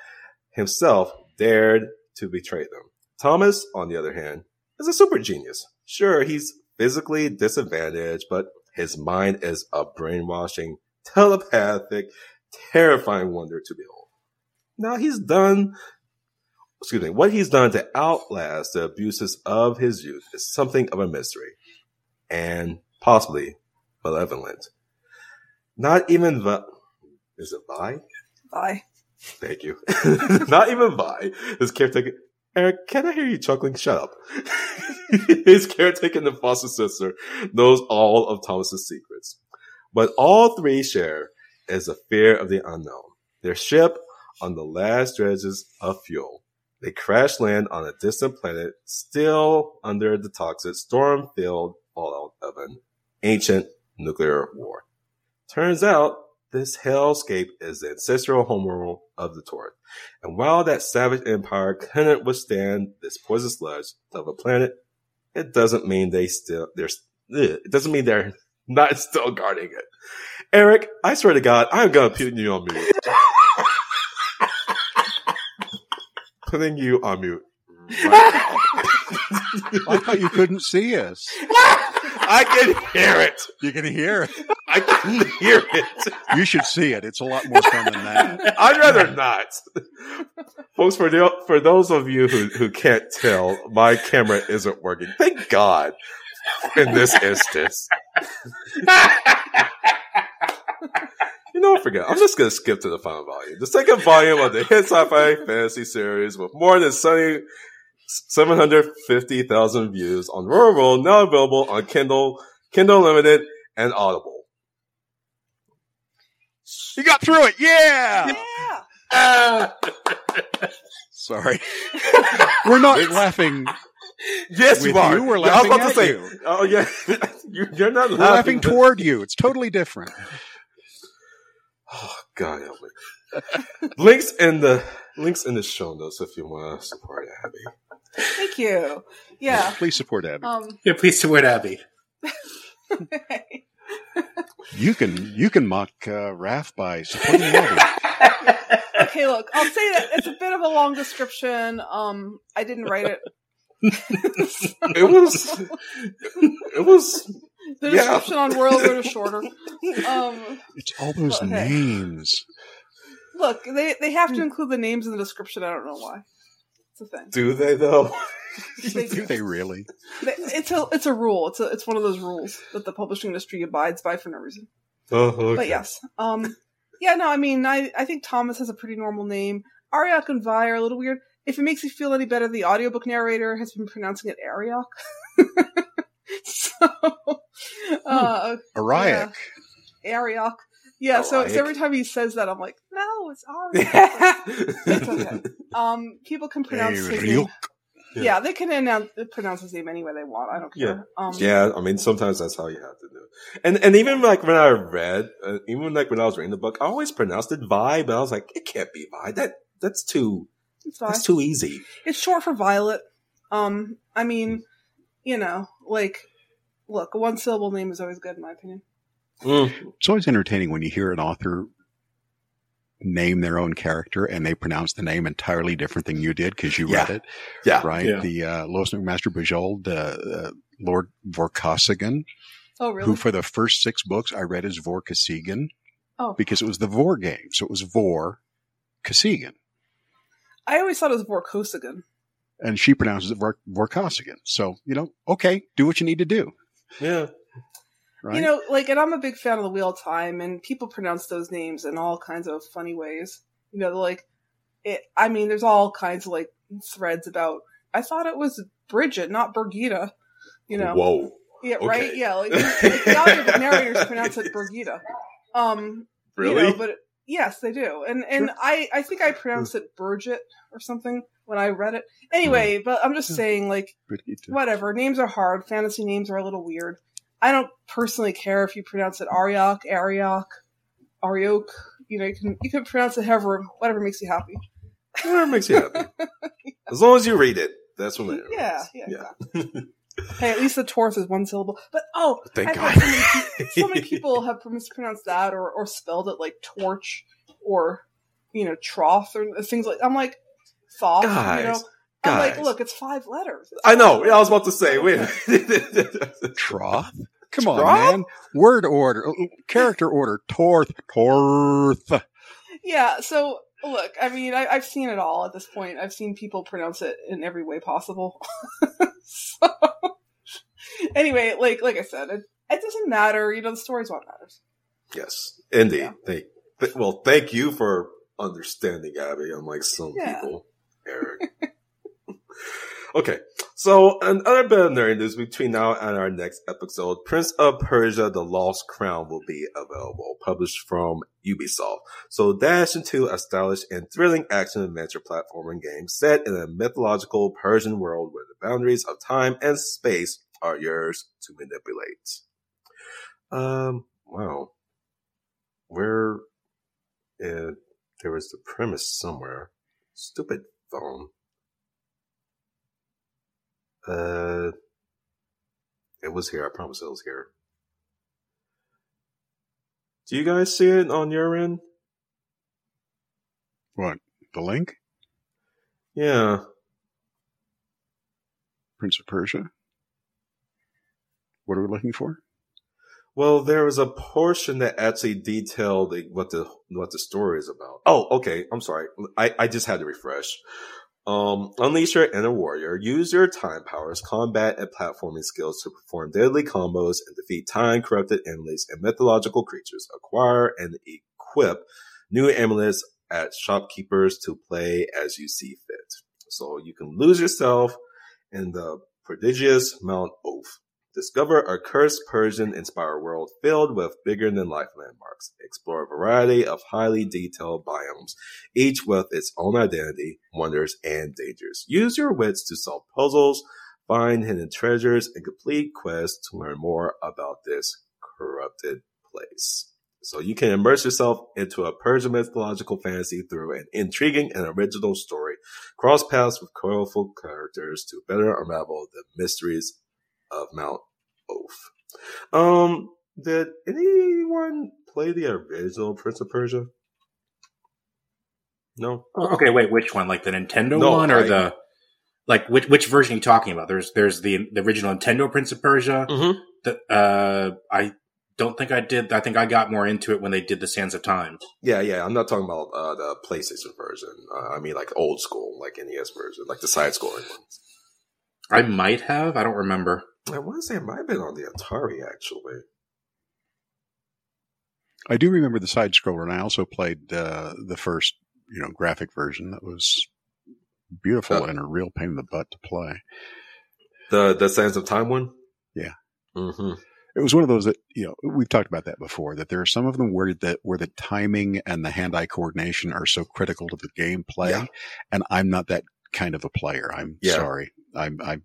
[SPEAKER 2] himself dared to betray them. Thomas, on the other hand, is a super genius. Sure, he's physically disadvantaged, but his mind is a brainwashing, telepathic, terrifying wonder to behold. Now he's done excuse me, what he's done to outlast the abuses of his youth is something of a mystery and possibly malevolent. Not even Vi, is it Vi?
[SPEAKER 3] Bye.
[SPEAKER 2] Thank you. Not even Vi, his caretaker. Eric, can I hear you chuckling? Shut up. his caretaker and foster sister knows all of Thomas's secrets. But all three share is a fear of the unknown. Their ship on the last dredges of fuel. They crash land on a distant planet, still under the toxic storm-filled fallout of an ancient nuclear war. Turns out this hellscape is the ancestral homeworld of the Torth. And while that savage empire couldn't withstand this poison sludge of a planet, it doesn't mean they still they're it doesn't mean they're not still guarding it. Eric, I swear to God, I'm gonna put you on mute. Putting you on mute. Right
[SPEAKER 4] I thought you couldn't see us.
[SPEAKER 2] I can hear it.
[SPEAKER 4] You can hear it.
[SPEAKER 2] I can hear it.
[SPEAKER 4] You should see it. It's a lot more fun than that.
[SPEAKER 2] I'd rather not. Folks, for the, for those of you who, who can't tell, my camera isn't working. Thank God in this instance. You know, I forget. I'm just going to skip to the final volume. The second volume of the hit sci-fi fantasy series with more than 70 750,000 views on Royal Road, now available on Kindle, Kindle Limited, and Audible.
[SPEAKER 4] You got through it. Yeah.
[SPEAKER 3] Yeah.
[SPEAKER 5] Ah!
[SPEAKER 4] Sorry. We're not laughing.
[SPEAKER 2] Yes,
[SPEAKER 4] With
[SPEAKER 2] you are.
[SPEAKER 4] you, we're
[SPEAKER 2] I was
[SPEAKER 4] laughing
[SPEAKER 2] about to
[SPEAKER 4] at
[SPEAKER 2] say,
[SPEAKER 4] you.
[SPEAKER 2] oh yeah, you, you're not
[SPEAKER 4] We're
[SPEAKER 2] laughing,
[SPEAKER 4] laughing toward you. It's totally different.
[SPEAKER 2] Oh God help me. links in the links in the show notes if you want to support Abby.
[SPEAKER 3] Thank you. Yeah.
[SPEAKER 4] Please support Abby.
[SPEAKER 3] Um.
[SPEAKER 5] Yeah, please support Abby.
[SPEAKER 4] You can you can mock uh, Raph by supporting Abby.
[SPEAKER 3] okay, look, I'll say that it's a bit of a long description. Um, I didn't write it.
[SPEAKER 2] It was it was
[SPEAKER 3] The
[SPEAKER 2] Yeah.
[SPEAKER 3] description on World War is shorter. Um,
[SPEAKER 4] It's all those
[SPEAKER 3] Okay.
[SPEAKER 4] names.
[SPEAKER 3] look, they they have to include the names in the description. I don't know why. It's a thing.
[SPEAKER 2] Do they though?
[SPEAKER 3] They
[SPEAKER 4] Do
[SPEAKER 3] do.
[SPEAKER 4] they really?
[SPEAKER 3] It's a it's a rule. It's a it's one of those rules that the publishing industry abides by for no reason.
[SPEAKER 2] oh, okay.
[SPEAKER 3] But yes, um, yeah, no, I mean, I I think Thomas has a pretty normal name. Ariock and Vi are a little weird. If it makes you feel any better, the audiobook narrator has been pronouncing it Ariok. so, uh,
[SPEAKER 4] Ariok.
[SPEAKER 3] Ariok. Yeah, so, so every time he says that, I'm like, no, it's it's okay. Um, people can pronounce his name.
[SPEAKER 2] Yeah.
[SPEAKER 3] Yeah. they can announce, pronounce his name any way they want. I don't care. Um,
[SPEAKER 2] Yeah, I mean, sometimes that's how you have to do it. And and even like when I read, uh, even like when I was reading the book, I always pronounced it Vi, but I was like, it can't be Vi. That that's too
[SPEAKER 3] it's
[SPEAKER 2] that's too easy.
[SPEAKER 3] It's short for Violet. Um, I mean, you know, like, look, one syllable name is always good in my opinion.
[SPEAKER 2] Mm.
[SPEAKER 4] It's always entertaining when you hear an author name their own character and they pronounce the name entirely different than you did because you
[SPEAKER 2] Yeah.
[SPEAKER 4] read it,
[SPEAKER 2] Yeah,
[SPEAKER 4] right?
[SPEAKER 5] Yeah.
[SPEAKER 4] The uh, Lois McMaster Bujold, uh, uh, Lord Vorkosigan,
[SPEAKER 3] Oh, really?
[SPEAKER 4] who for the first six books I read as Vorkosigan
[SPEAKER 3] Oh.
[SPEAKER 4] because it was the Vor game. So it was Vor Kosigan.
[SPEAKER 3] I always thought it was Vorkosigan.
[SPEAKER 4] And she pronounces it Vor- Vorkosigan. So, you know, okay, do what you need to do,
[SPEAKER 2] yeah.
[SPEAKER 4] Right?
[SPEAKER 3] You know, like, and I'm a big fan of the Wheel of Time, and people pronounce those names in all kinds of funny ways. You know, like, it. I mean, there's all kinds of like threads about. I thought it was Bridget, not Birgitta. You know,
[SPEAKER 2] Whoa.
[SPEAKER 3] yeah, right, yeah. Like, the audiobook narrators pronounce it Birgitta. Um,
[SPEAKER 2] Really?
[SPEAKER 3] You know, but yes, they do. And and I I think I pronounced it Burgett or something when I read it. Anyway, but I'm just saying like whatever. Names are hard. Fantasy names are a little weird. I don't personally care if you pronounce it Ariock, Ariock, Ariock. You know, you can you can pronounce it however whatever makes you happy.
[SPEAKER 2] Whatever makes you happy. as long as you read it, that's what matters.
[SPEAKER 3] Yeah, yeah,
[SPEAKER 2] yeah.
[SPEAKER 3] Hey, at least the Torth is one syllable. But oh,
[SPEAKER 2] Thank
[SPEAKER 3] I've
[SPEAKER 2] God.
[SPEAKER 3] so many, so many people have mispronounced that or or spelled it like torch or you know troth or things like. I'm like thoth. you know, I'm like,
[SPEAKER 2] guys.
[SPEAKER 3] look, it's five letters. It's
[SPEAKER 2] I know.
[SPEAKER 3] five
[SPEAKER 2] I was about to say. Wait.
[SPEAKER 4] Troth? Come on,
[SPEAKER 2] Troth?
[SPEAKER 4] man. Word order, character order. Torth, Torth.
[SPEAKER 3] Yeah. So look, I mean, I, I've seen it all at this point. I've seen people pronounce it in every way possible. so anyway, like like I said, it it doesn't matter. You know, the story's what matters.
[SPEAKER 2] yes, indeed.
[SPEAKER 3] Yeah.
[SPEAKER 2] Thank. th- well, thank you for understanding, Abby. Unlike some
[SPEAKER 3] Yeah.
[SPEAKER 2] people, Eric. okay, so another bit of nerd news between now and our next episode: Prince of Persia: The Lost Crown will be available, published from Ubisoft. So dash into a stylish and thrilling action adventure platforming game set in a mythological Persian world where the boundaries of time and space are yours to manipulate. Um, wow. Where uh, there was the premise somewhere. Stupid phone. Uh, it was here. I promise it was here. Do you guys see it on your end?
[SPEAKER 4] What? The link?
[SPEAKER 2] Yeah.
[SPEAKER 4] Prince of Persia? What are we looking for?
[SPEAKER 2] Well, there was a portion that actually detailed what the what the story is about. Oh, okay. I'm sorry. I, I just had to refresh. Um, unleash your inner warrior. Use your time powers, combat, and platforming skills to perform deadly combos and defeat time corrupted enemies and mythological creatures. Acquire and equip new amulets at shopkeepers to play as you see fit. So you can lose yourself in the prodigious Mount Oath. Discover a cursed Persian inspired world filled with bigger than life landmarks. Explore a variety of highly detailed biomes, each with its own identity, wonders, and dangers. Use your wits to solve puzzles, find hidden treasures, and complete quests to learn more about this corrupted place. So you can immerse yourself into a Persian mythological fantasy through an intriguing and original story. Cross paths with colorful characters to better unravel the mysteries of Mount Oath. Um, did anyone play the original Prince of Persia? No.
[SPEAKER 5] Oh, Okay, wait, which one? Like the Nintendo
[SPEAKER 2] No,
[SPEAKER 5] one or
[SPEAKER 2] I-
[SPEAKER 5] the like which which version are you talking about? There's there's the the original Nintendo Prince of Persia.
[SPEAKER 2] Mm-hmm.
[SPEAKER 5] The uh I don't think I did. I think I got more into it when they did the Sands of Time.
[SPEAKER 2] Yeah, yeah. I'm not talking about uh, the PlayStation version. Uh, I mean, like old school, like NES version, like the side scrolling ones.
[SPEAKER 5] I might have. I don't remember.
[SPEAKER 2] I want to say it might have been on the Atari, actually.
[SPEAKER 4] I do remember the side scroller, and I also played uh, the first, you know, graphic version that was beautiful
[SPEAKER 2] Uh,
[SPEAKER 4] and a real pain in the butt to play.
[SPEAKER 2] The the Sands of Time one.
[SPEAKER 4] Yeah.
[SPEAKER 2] hmm
[SPEAKER 4] It was one of those that you know we've talked about that before. That there are some of them where that where the timing and the hand-eye coordination are so critical to the gameplay,
[SPEAKER 2] Yeah.
[SPEAKER 4] and I'm not that kind of a player. I'm
[SPEAKER 2] Yeah.
[SPEAKER 4] sorry. I'm I'm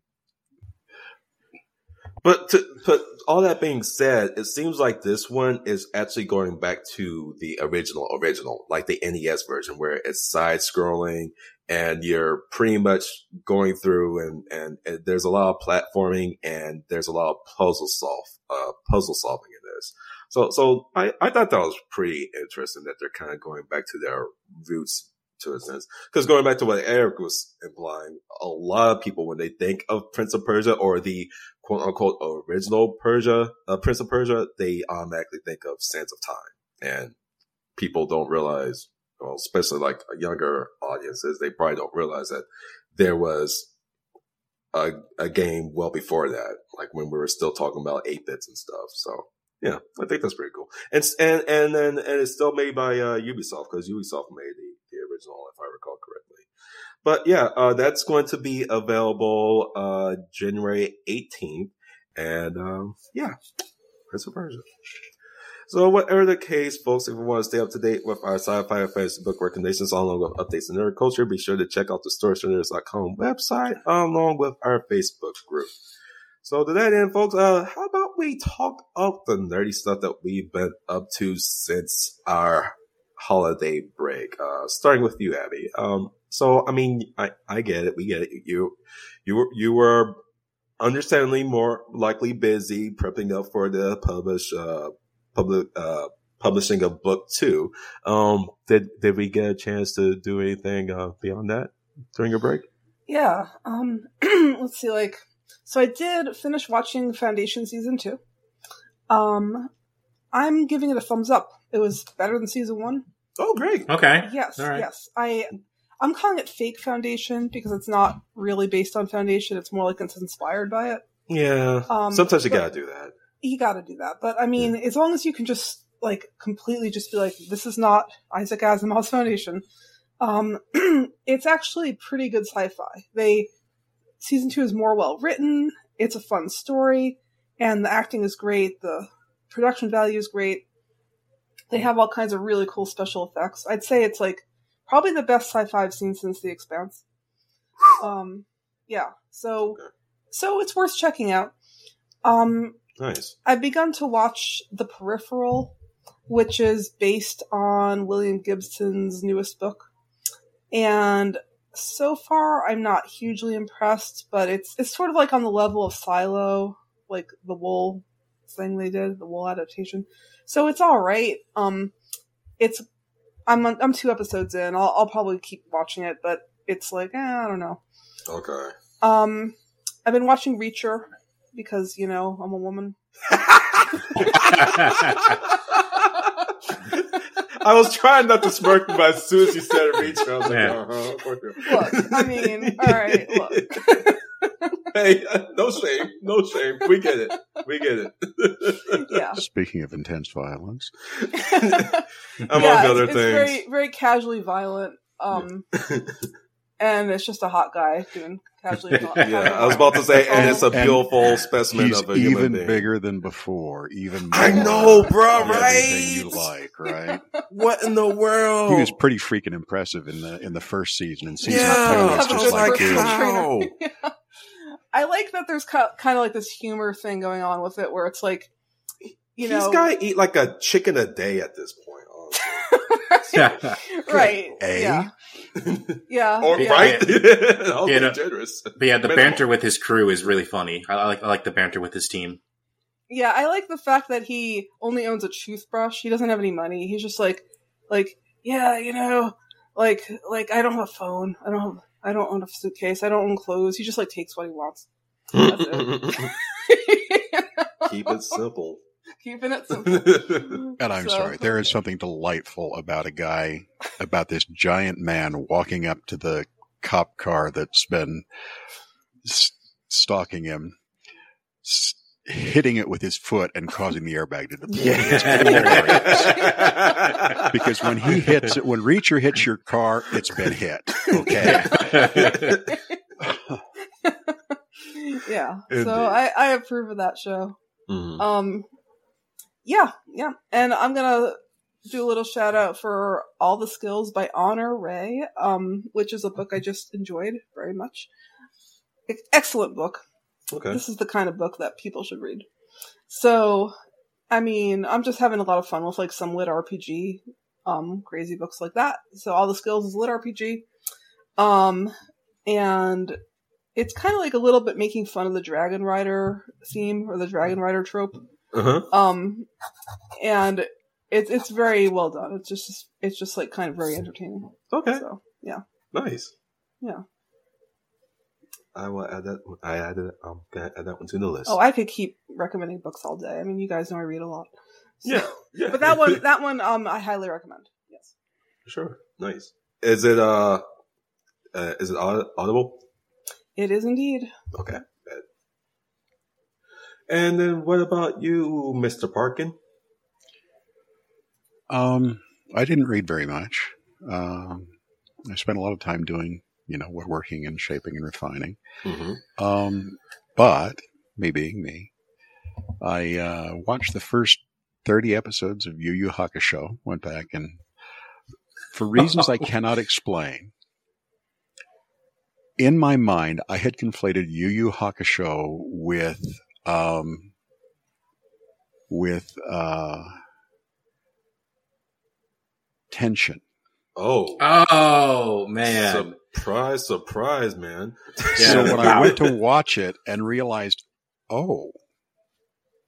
[SPEAKER 2] But to, but all that being said, it seems like this one is actually going back to the original original, like the NES version, where it's side scrolling and you're pretty much going through and, and, and there's a lot of platforming and there's a lot of puzzle solve, uh, puzzle solving in this. So, so I, I thought that was pretty interesting that they're kind of going back to their roots to a sense. Cause going back to what Eric was implying, a lot of people, when they think of Prince of Persia or the quote unquote original Persia, uh, Prince of Persia, they automatically think of Sands of Time. And people don't realize, well, especially like younger audiences, they probably don't realize that there was a, a game well before that, like when we were still talking about 8 bits and stuff. So yeah, I think that's pretty cool. And, and, and then, and it's still made by, uh, Ubisoft because Ubisoft made the original, if I recall correctly. But yeah, uh, that's going to be available, uh, January 18th. And, um, yeah, of Persia. So whatever the case, folks, if you want to stay up to date with our sci-fi and fantasy book recommendations along with updates in nerd culture, be sure to check out the StoryStreamers.com website along with our Facebook group. So to that end, folks, uh, how about we talk up the nerdy stuff that we've been up to since our holiday break? Uh, starting with you, Abby. Um, so I mean, I, I get it. We get it. You, you were, you were understandably more likely busy prepping up for the publish, uh, public, uh, publishing a book too. Um, did, did we get a chance to do anything, uh, beyond that during your break?
[SPEAKER 3] Yeah. Um. let's see. Like, so I did finish watching Foundation season two. Um, I'm giving it a thumbs up. It was better than season one.
[SPEAKER 2] Oh, great.
[SPEAKER 5] Okay.
[SPEAKER 3] Yes.
[SPEAKER 5] All right.
[SPEAKER 3] Yes. I. I'm calling it fake Foundation because it's not really based on Foundation. It's more like it's inspired by it.
[SPEAKER 2] Yeah.
[SPEAKER 3] Um,
[SPEAKER 2] Sometimes you gotta do that.
[SPEAKER 3] you got to do that. But I mean, as long as you can just like completely just be like, this is not Isaac Asimov's Foundation. Um, it's actually pretty good sci-fi. They season two is more well written. It's a fun story, and the acting is great. The production value is great. They have all kinds of really cool special effects. I'd say it's like probably the best sci-fi I've seen since The Expanse. Um, yeah. So, so it's worth checking out. Um,
[SPEAKER 2] Nice.
[SPEAKER 3] I've begun to watch The Peripheral, which is based on William Gibson's newest book. And so far I'm not hugely impressed, but it's it's sort of like on the level of Silo, like the wool thing they did, the wool adaptation. So it's all right. Um it's I'm I'm two episodes in. I'll I'll probably keep watching it, but it's like, eh, I don't know.
[SPEAKER 2] Okay.
[SPEAKER 3] Um I've been watching Reacher because, you know, I'm a woman.
[SPEAKER 2] I was trying not to smirk, but as soon as you said Reacher, I was like,
[SPEAKER 5] Yeah.
[SPEAKER 2] uh-huh.
[SPEAKER 3] Look, I mean, all right, look.
[SPEAKER 2] hey, uh, no shame, no shame. We get it. We get it.
[SPEAKER 3] Yeah.
[SPEAKER 4] speaking of intense violence.
[SPEAKER 2] Among
[SPEAKER 3] yeah, it's,
[SPEAKER 2] other
[SPEAKER 3] it's
[SPEAKER 2] things.
[SPEAKER 3] very very casually violent. Um and it's just a hot guy doing casually violent.
[SPEAKER 2] yeah, I was about to say, and it's a
[SPEAKER 4] And
[SPEAKER 2] beautiful specimen
[SPEAKER 4] He's
[SPEAKER 2] of a human
[SPEAKER 4] even
[SPEAKER 2] being.
[SPEAKER 4] bigger than before. Even more I
[SPEAKER 2] know, bro, right?
[SPEAKER 4] you like, right?
[SPEAKER 2] What in the world?
[SPEAKER 4] He was pretty freaking impressive in the in the first season. And season
[SPEAKER 2] Yeah,
[SPEAKER 4] two, it's
[SPEAKER 3] was
[SPEAKER 4] just like,
[SPEAKER 3] like,
[SPEAKER 4] dude,
[SPEAKER 2] how?
[SPEAKER 3] Yeah. I like that there's kind of like this humor thing going on with it where it's like, you know,
[SPEAKER 2] He's got to eat like a chicken a day at this point. honestly.
[SPEAKER 3] right?
[SPEAKER 4] A? Eh?
[SPEAKER 3] Yeah, yeah.
[SPEAKER 2] or
[SPEAKER 3] yeah.
[SPEAKER 2] right? I'll
[SPEAKER 5] Yeah,
[SPEAKER 2] be
[SPEAKER 5] no.
[SPEAKER 2] generous.
[SPEAKER 5] But yeah, the
[SPEAKER 2] Minimal.
[SPEAKER 5] banter with his crew is really funny. I, I like I like the banter with his team.
[SPEAKER 3] Yeah, I like the fact that he only owns a toothbrush. He doesn't have any money. He's just like, like, yeah, you know, like, like I don't have a phone. I don't have, I don't own a suitcase. I don't own clothes. He just like takes what he wants. That's
[SPEAKER 2] Keep it simple.
[SPEAKER 3] Keeping it simple.
[SPEAKER 4] And I'm
[SPEAKER 3] So-
[SPEAKER 4] sorry, there is something delightful about a guy, about this giant man walking up to the cop car that's been s- stalking him, s- hitting it with his foot and causing the airbag to deploy.
[SPEAKER 2] yeah.
[SPEAKER 4] Because when he hits it, when Reacher hits your car, it's been hit. Okay.
[SPEAKER 3] yeah.
[SPEAKER 2] Indeed.
[SPEAKER 3] So I, I approve of that show.
[SPEAKER 2] Mhm.
[SPEAKER 3] Um, yeah, yeah. And I'm gonna do a little shout out for All the Skills by Honour Rae, um, which is a book I just enjoyed very much. Excellent book.
[SPEAKER 2] Okay.
[SPEAKER 3] This is the kind of book that people should read. So, I mean, I'm just having a lot of fun with like some lit RPG, um, crazy books like that. So all the skills is lit RPG. Um, and it's kind of like a little bit making fun of the Dragon Rider theme or the Dragon Rider trope.
[SPEAKER 2] Uh-huh.
[SPEAKER 3] Um, and it's, it's very well done. It's just, it's just like kind of very entertaining.
[SPEAKER 2] Okay.
[SPEAKER 3] So, yeah.
[SPEAKER 2] Nice.
[SPEAKER 3] Yeah.
[SPEAKER 2] I will add that. I added. I'm gonna add that one to the list.
[SPEAKER 3] Oh, I could keep recommending books all day. I mean, you guys know I read a lot. So-
[SPEAKER 2] yeah. Yeah.
[SPEAKER 3] but that one, that one, um, I highly recommend. Yes.
[SPEAKER 2] sure. Nice. Is it uh, uh is it audible?
[SPEAKER 3] It is indeed.
[SPEAKER 2] Okay. And then what about you, Mister Parkin?
[SPEAKER 4] Um, I didn't read very much. Um, I spent a lot of time doing, you know, we're working and shaping and refining.
[SPEAKER 2] Mm-hmm.
[SPEAKER 4] Um, but me being me, I uh, watched the first 30 episodes of Yu Yu Hakusho, went back and for reasons I cannot explain, in my mind, I had conflated Yu Yu Hakusho with, um, with, uh, tension.
[SPEAKER 2] Oh.
[SPEAKER 5] oh man.
[SPEAKER 2] Surprise! Surprise, man.
[SPEAKER 5] Yeah.
[SPEAKER 4] So when I went to watch it and realized, oh,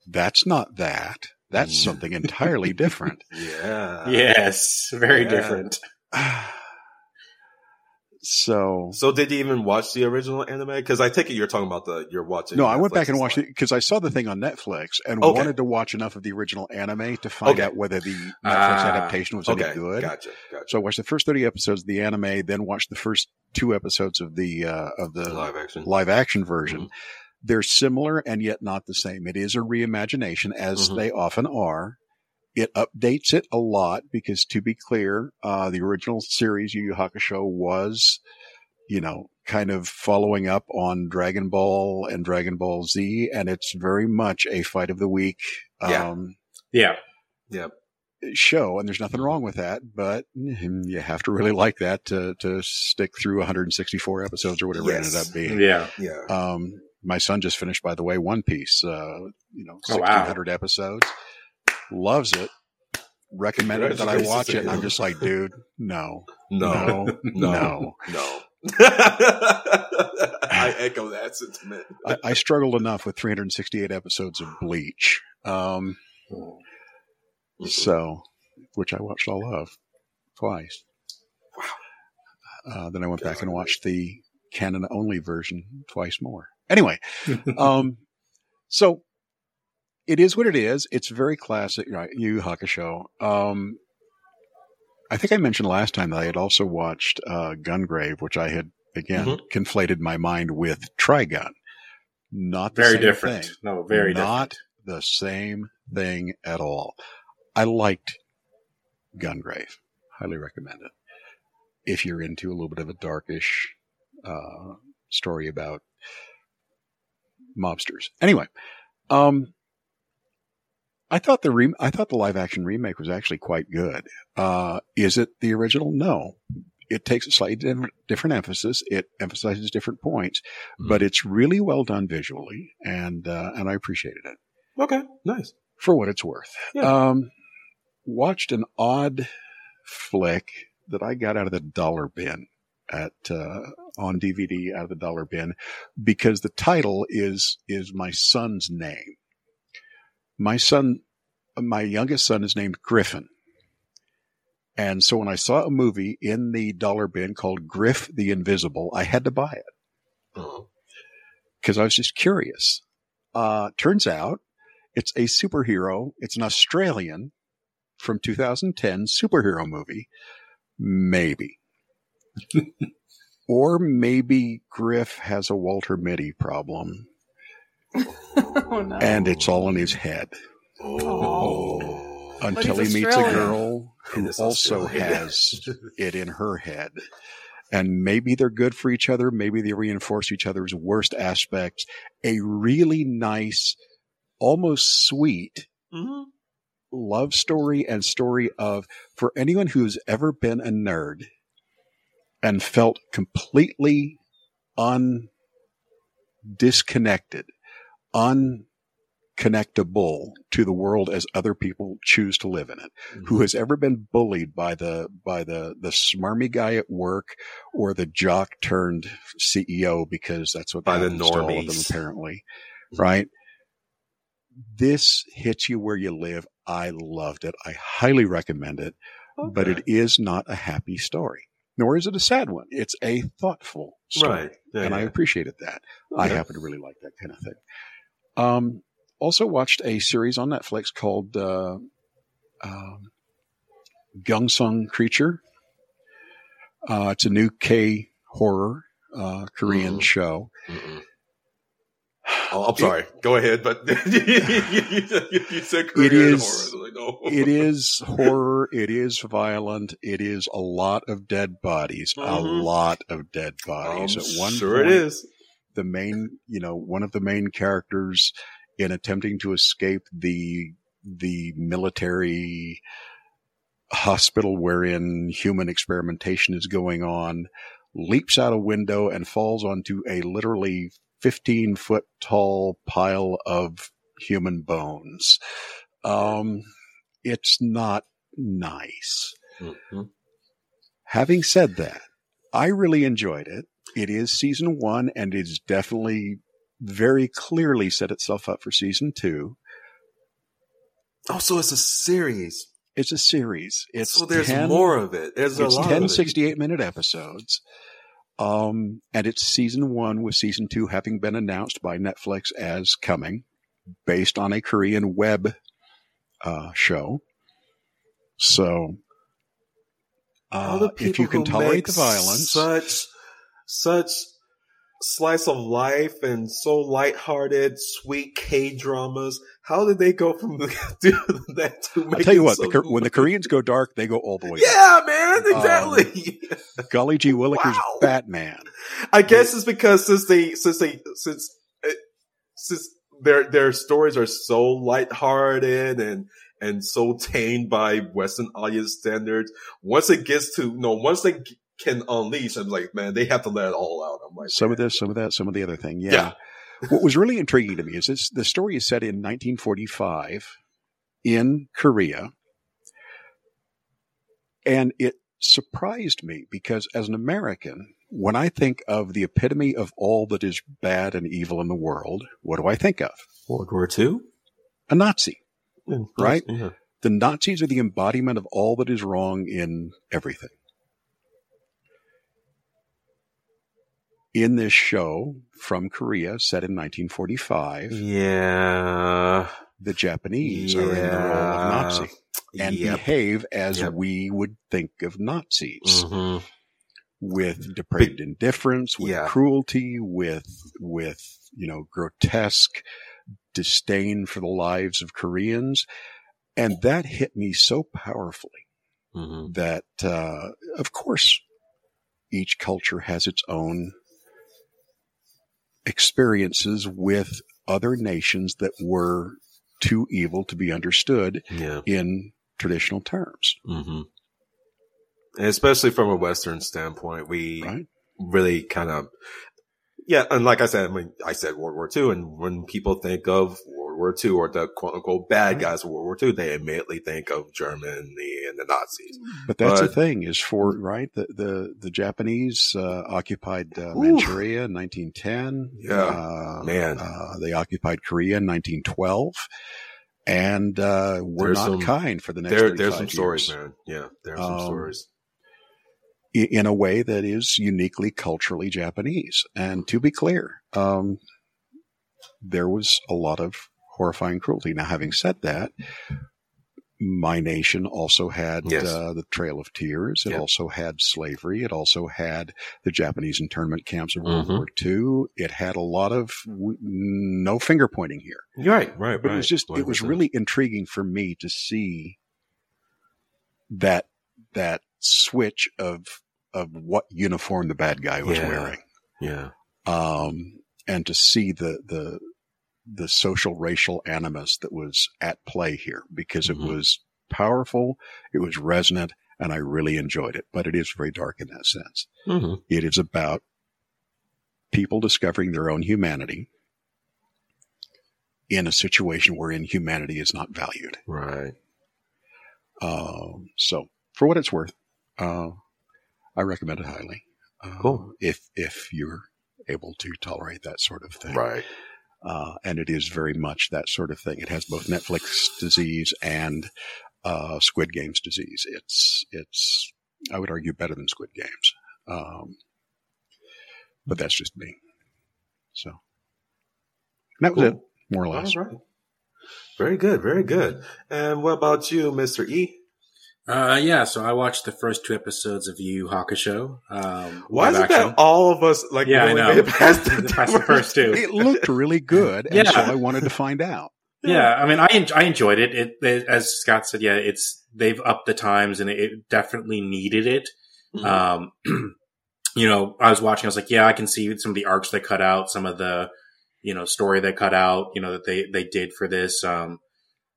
[SPEAKER 4] that's not that. That's
[SPEAKER 2] Mm.
[SPEAKER 4] something entirely different.
[SPEAKER 2] Yeah.
[SPEAKER 5] yes, very
[SPEAKER 2] Yeah.
[SPEAKER 5] different.
[SPEAKER 4] so
[SPEAKER 2] So did you even watch the original anime? Because I take it you're talking about the you're watching.
[SPEAKER 4] no, I went back and watched it because I saw the thing on Netflix and
[SPEAKER 2] Okay.
[SPEAKER 4] wanted to watch enough of the original anime to find
[SPEAKER 2] Okay.
[SPEAKER 4] out whether the Netflix
[SPEAKER 5] Ah.
[SPEAKER 4] adaptation was
[SPEAKER 2] Okay,
[SPEAKER 4] any good.
[SPEAKER 2] gotcha, gotcha.
[SPEAKER 4] So I watched the first thirty episodes of the anime, then watched the first two episodes of the uh, of the
[SPEAKER 2] Live action.
[SPEAKER 4] live action version.
[SPEAKER 2] Mhm.
[SPEAKER 4] They're similar and yet not the same. It is a reimagination, as
[SPEAKER 2] Mhm.
[SPEAKER 4] they often are. It updates it a lot because, to be clear, uh, the original series Yu Yu Hakusho was, you know, kind of following up on Dragon Ball and Dragon Ball Z, and it's very much a fight of the week
[SPEAKER 2] Yeah.
[SPEAKER 4] um,
[SPEAKER 5] Yeah.
[SPEAKER 2] Yep.
[SPEAKER 4] show, and there's nothing wrong with that. But mm, you have to really like that to to stick through 164 episodes or whatever it ended up being.
[SPEAKER 5] Yeah.
[SPEAKER 2] Yeah.
[SPEAKER 4] Um, my son just finished, by the way, One Piece. Uh, you know,
[SPEAKER 5] Oh, wow.
[SPEAKER 4] sixteen hundred episodes. Loves it. Recommended that I watch it, and I'm just like, dude, no,
[SPEAKER 2] No.
[SPEAKER 4] no,
[SPEAKER 2] No.
[SPEAKER 4] no.
[SPEAKER 2] No. I echo that sentiment.
[SPEAKER 4] I, I struggled enough with 368 episodes of Bleach. Um, so, which I watched all of twice.
[SPEAKER 2] Wow.
[SPEAKER 4] Uh, then I went back and watched the canon only version twice more. Anyway, um, so it is what it is. It's very classic, right? Yu Hakusho. Um, I think I mentioned last time that I had also watched uh, Gungrave, which I had again
[SPEAKER 2] Mhm.
[SPEAKER 4] conflated my mind with Trigun. Not the
[SPEAKER 5] Very
[SPEAKER 4] same
[SPEAKER 5] different.
[SPEAKER 4] thing.
[SPEAKER 5] No, very
[SPEAKER 4] Not
[SPEAKER 5] different.
[SPEAKER 4] the same thing at all. I liked Gungrave. Highly recommend it. If you're into a little bit of a darkish uh, story about mobsters. Anyway, um, I thought the re- I thought the live action remake was actually quite good. Uh, is it the original? No. It takes a slightly different, different emphasis. It emphasizes different points,
[SPEAKER 2] Mhm.
[SPEAKER 4] but it's really well done visually, and uh, and I appreciated it
[SPEAKER 2] Okay. Nice.
[SPEAKER 4] for what it's worth.
[SPEAKER 2] Yeah.
[SPEAKER 4] Um, watched an odd flick that I got out of the dollar bin at uh, on DVD out of the dollar bin because the title is is my son's name. My son, my youngest son, is named Griffin. And so when I saw a movie in the dollar bin called Griff the Invisible, I had to buy it
[SPEAKER 2] Uh-huh.
[SPEAKER 4] because I was just curious. Uh, turns out It's a superhero. It's an Australian from 2010 superhero movie. Maybe. or maybe Griff has a Walter Mitty problem
[SPEAKER 3] oh no.
[SPEAKER 4] and it's all in his head
[SPEAKER 2] Oh.
[SPEAKER 4] until
[SPEAKER 3] he's
[SPEAKER 4] he meets a girl who also
[SPEAKER 2] Australian.
[SPEAKER 4] has it in her head. And maybe they're good for each other. Maybe they reinforce each other's worst aspects. A really nice, almost sweet
[SPEAKER 2] Mhm.
[SPEAKER 4] love story and story of for anyone who's ever been a nerd and felt completely un disconnected, unconnectable to the world as other people choose to live in it. Who mm-hmm. has ever been bullied by the by the the smarmy guy at work or the jock turned CEO because that's what
[SPEAKER 2] By the
[SPEAKER 4] happens to all of them
[SPEAKER 2] normies.
[SPEAKER 4] apparently, mm-hmm. right? This hits you where you live. I loved it. I highly recommend it, but it is not a happy story, nor is it a sad one. It's a thoughtful story
[SPEAKER 2] right. Yeah,
[SPEAKER 4] and I appreciated that. I happen to really like that kind of thing. Um, also watched a series on Netflix called uh, um, Gyeongseong Creature. Uh, it's a new K horror uh, Korean
[SPEAKER 2] Mhm.
[SPEAKER 4] show.
[SPEAKER 2] Mm-mm. Oh, I'm sorry. Go ahead, but you, said Korean
[SPEAKER 4] is-
[SPEAKER 2] horror. Like, no.
[SPEAKER 4] It is horror. It is violent. It is a lot of dead bodies. A
[SPEAKER 2] Mhm.
[SPEAKER 4] lot of dead bodies. At one
[SPEAKER 2] sure
[SPEAKER 4] point,
[SPEAKER 2] it is.
[SPEAKER 4] The main, you know, one of the main characters in attempting to escape the the military hospital wherein human experimentation is going on leaps out a window and falls onto a literally 15 foot tall pile of human bones. Um, it's not nice.
[SPEAKER 2] Mhm.
[SPEAKER 4] Having said that, I really enjoyed it. It is season one and it's definitely very clearly set itself up for season two.
[SPEAKER 2] Oh, so it's a series.
[SPEAKER 4] It's a series. It's
[SPEAKER 2] so there's
[SPEAKER 4] 10,
[SPEAKER 2] more of it. There's a lot
[SPEAKER 4] 10
[SPEAKER 2] of it.
[SPEAKER 4] 68 minute episodes. Um, and it's season one with season two having been announced by Netflix as coming based on a Korean web, uh, show. So, uh, if you can tolerate the violence,
[SPEAKER 2] such such slice of life and so lighthearted, sweet K dramas. How did they go from the, that to
[SPEAKER 4] I'll tell you what,
[SPEAKER 2] so-
[SPEAKER 4] Kor- when the Koreans go dark, they go all the way.
[SPEAKER 2] yeah, man, exactly.
[SPEAKER 4] dark. Golly G. Willikers
[SPEAKER 2] Wow.
[SPEAKER 4] Batman.
[SPEAKER 2] I guess it's because since they since they since uh, since their their stories are so lighthearted and and so tamed by Western audience standards. Once it gets to no, once they can unleash, I'm like, man, they have to let it all out. I'm like,
[SPEAKER 4] Some of this, some of that, some of the other thing. Yeah.
[SPEAKER 2] Yeah.
[SPEAKER 4] what was really intriguing to me is this, the story is set in 1945 in Korea. And it surprised me because as an American, when I think of the epitome of all that is bad and evil in the world, what do I think of?
[SPEAKER 2] World War II?
[SPEAKER 4] A Nazi.
[SPEAKER 2] Yeah,
[SPEAKER 4] Right?
[SPEAKER 2] Yeah.
[SPEAKER 4] The Nazis are the embodiment of all that is wrong in everything. In this show from Korea, set in 1945,
[SPEAKER 2] Yeah.
[SPEAKER 4] the Japanese are in the role of Nazi and
[SPEAKER 2] Yep.
[SPEAKER 4] behave as
[SPEAKER 2] Yep.
[SPEAKER 4] we would think of Nazis
[SPEAKER 2] Mhm.
[SPEAKER 4] with depraved indifference, with
[SPEAKER 2] Yeah.
[SPEAKER 4] cruelty, with, with, you know, grotesque disdain for the lives of Koreans. And that hit me so powerfully
[SPEAKER 2] Mhm.
[SPEAKER 4] that, uh, of course, each culture has its own experiences with other nations that were too evil to be understood
[SPEAKER 2] Yeah.
[SPEAKER 4] in traditional terms.
[SPEAKER 2] hmm And especially from a Western standpoint, we
[SPEAKER 4] Right.
[SPEAKER 2] really kind of, yeah. And like I said, I mean, I said World War II, and when people think of World War II or the quote unquote bad guys of World War II, they immediately think of Germany and the Nazis.
[SPEAKER 4] But that's the thing is for right the the, the Japanese uh, occupied uh, Manchuria in 1910.
[SPEAKER 2] Yeah,
[SPEAKER 4] uh,
[SPEAKER 2] man.
[SPEAKER 4] Uh, they occupied Korea in 1912, and uh, we're
[SPEAKER 2] There's
[SPEAKER 4] not
[SPEAKER 2] some-
[SPEAKER 4] kind for the next.
[SPEAKER 2] There, there's
[SPEAKER 4] 35
[SPEAKER 2] some stories, man. Yeah, there's some
[SPEAKER 4] Um,
[SPEAKER 2] stories.
[SPEAKER 4] in a way that is uniquely culturally Japanese. And to be clear, um, there was a lot of horrifying cruelty. Now, having said that, my nation also had
[SPEAKER 2] Yes.
[SPEAKER 4] uh, the Trail of Tears. It
[SPEAKER 2] Yep.
[SPEAKER 4] also had slavery. It also had the Japanese internment camps of World
[SPEAKER 2] Mhm.
[SPEAKER 4] War II. It had a lot of w- no finger pointing here.
[SPEAKER 2] Right, right,
[SPEAKER 4] But
[SPEAKER 2] right.
[SPEAKER 4] it was just it was really intriguing for me to see that that switch of of what uniform the bad guy was
[SPEAKER 2] Yeah.
[SPEAKER 4] wearing.
[SPEAKER 2] yeah,
[SPEAKER 4] Um and to see the the the social racial animus that was at play here because
[SPEAKER 2] Mhm.
[SPEAKER 4] it was powerful, it was resonant, and I really enjoyed it. But it is very dark in that sense.
[SPEAKER 2] hmm
[SPEAKER 4] It is about people discovering their own humanity in a situation wherein humanity is not valued.
[SPEAKER 2] right.
[SPEAKER 4] Um, so, for what it's worth, uh, I recommend it highly. Uh,
[SPEAKER 2] Cool.
[SPEAKER 4] If if you're able to tolerate that sort of thing,
[SPEAKER 2] Right.
[SPEAKER 4] Uh, and it is very much that sort of thing. It has both Netflix disease and uh, Squid Games disease. It's it's I would argue better than Squid Games, um, but that's just me. So that was
[SPEAKER 2] Cool.
[SPEAKER 4] it, more or less.
[SPEAKER 2] All right. Very good, very good. And what about you, Mr. E?
[SPEAKER 5] Uh, yeah, so I watched the first two episodes of Yu Yu Hakusho. Um,
[SPEAKER 2] Why
[SPEAKER 5] live
[SPEAKER 2] is it that all of us like
[SPEAKER 5] Yeah, I know.
[SPEAKER 2] it past the,
[SPEAKER 5] Past the first two.
[SPEAKER 4] It looked really good, and
[SPEAKER 5] Yeah.
[SPEAKER 4] so I wanted to find out.
[SPEAKER 5] Yeah, I mean, I en- I enjoyed it. It, it. As Scott said, yeah, it's they've upped the times, and it, it definitely needed it. Um, you know, I was watching. I was like, yeah, I can see some of the arcs they cut out, some of the you know story they cut out. You know that they they did for this. Um,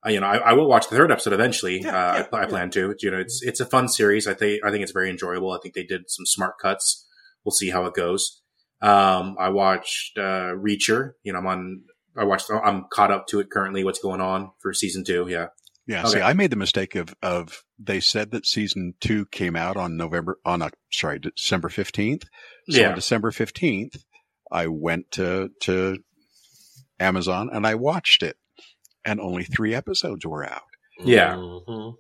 [SPEAKER 5] I, you know, I, I will watch the third episode eventually.
[SPEAKER 2] Yeah,
[SPEAKER 5] uh,
[SPEAKER 2] yeah,
[SPEAKER 5] I, I
[SPEAKER 2] yeah.
[SPEAKER 5] plan to. You know, it's it's a fun series. I think I think it's very enjoyable. I think they did some smart cuts. We'll see how it goes. Um, I watched uh, Reacher. You know, I'm on. I watched. I'm caught up to it currently. What's going on for season two? Yeah.
[SPEAKER 4] Yeah,
[SPEAKER 5] Okay.
[SPEAKER 4] see, I made the mistake of of they said that season two came out on November on uh, sorry December fifteenth. So
[SPEAKER 5] Yeah.
[SPEAKER 4] on December fifteenth, I went to to Amazon and I watched it, and only three episodes were out.
[SPEAKER 5] Yeah.
[SPEAKER 2] Mhm.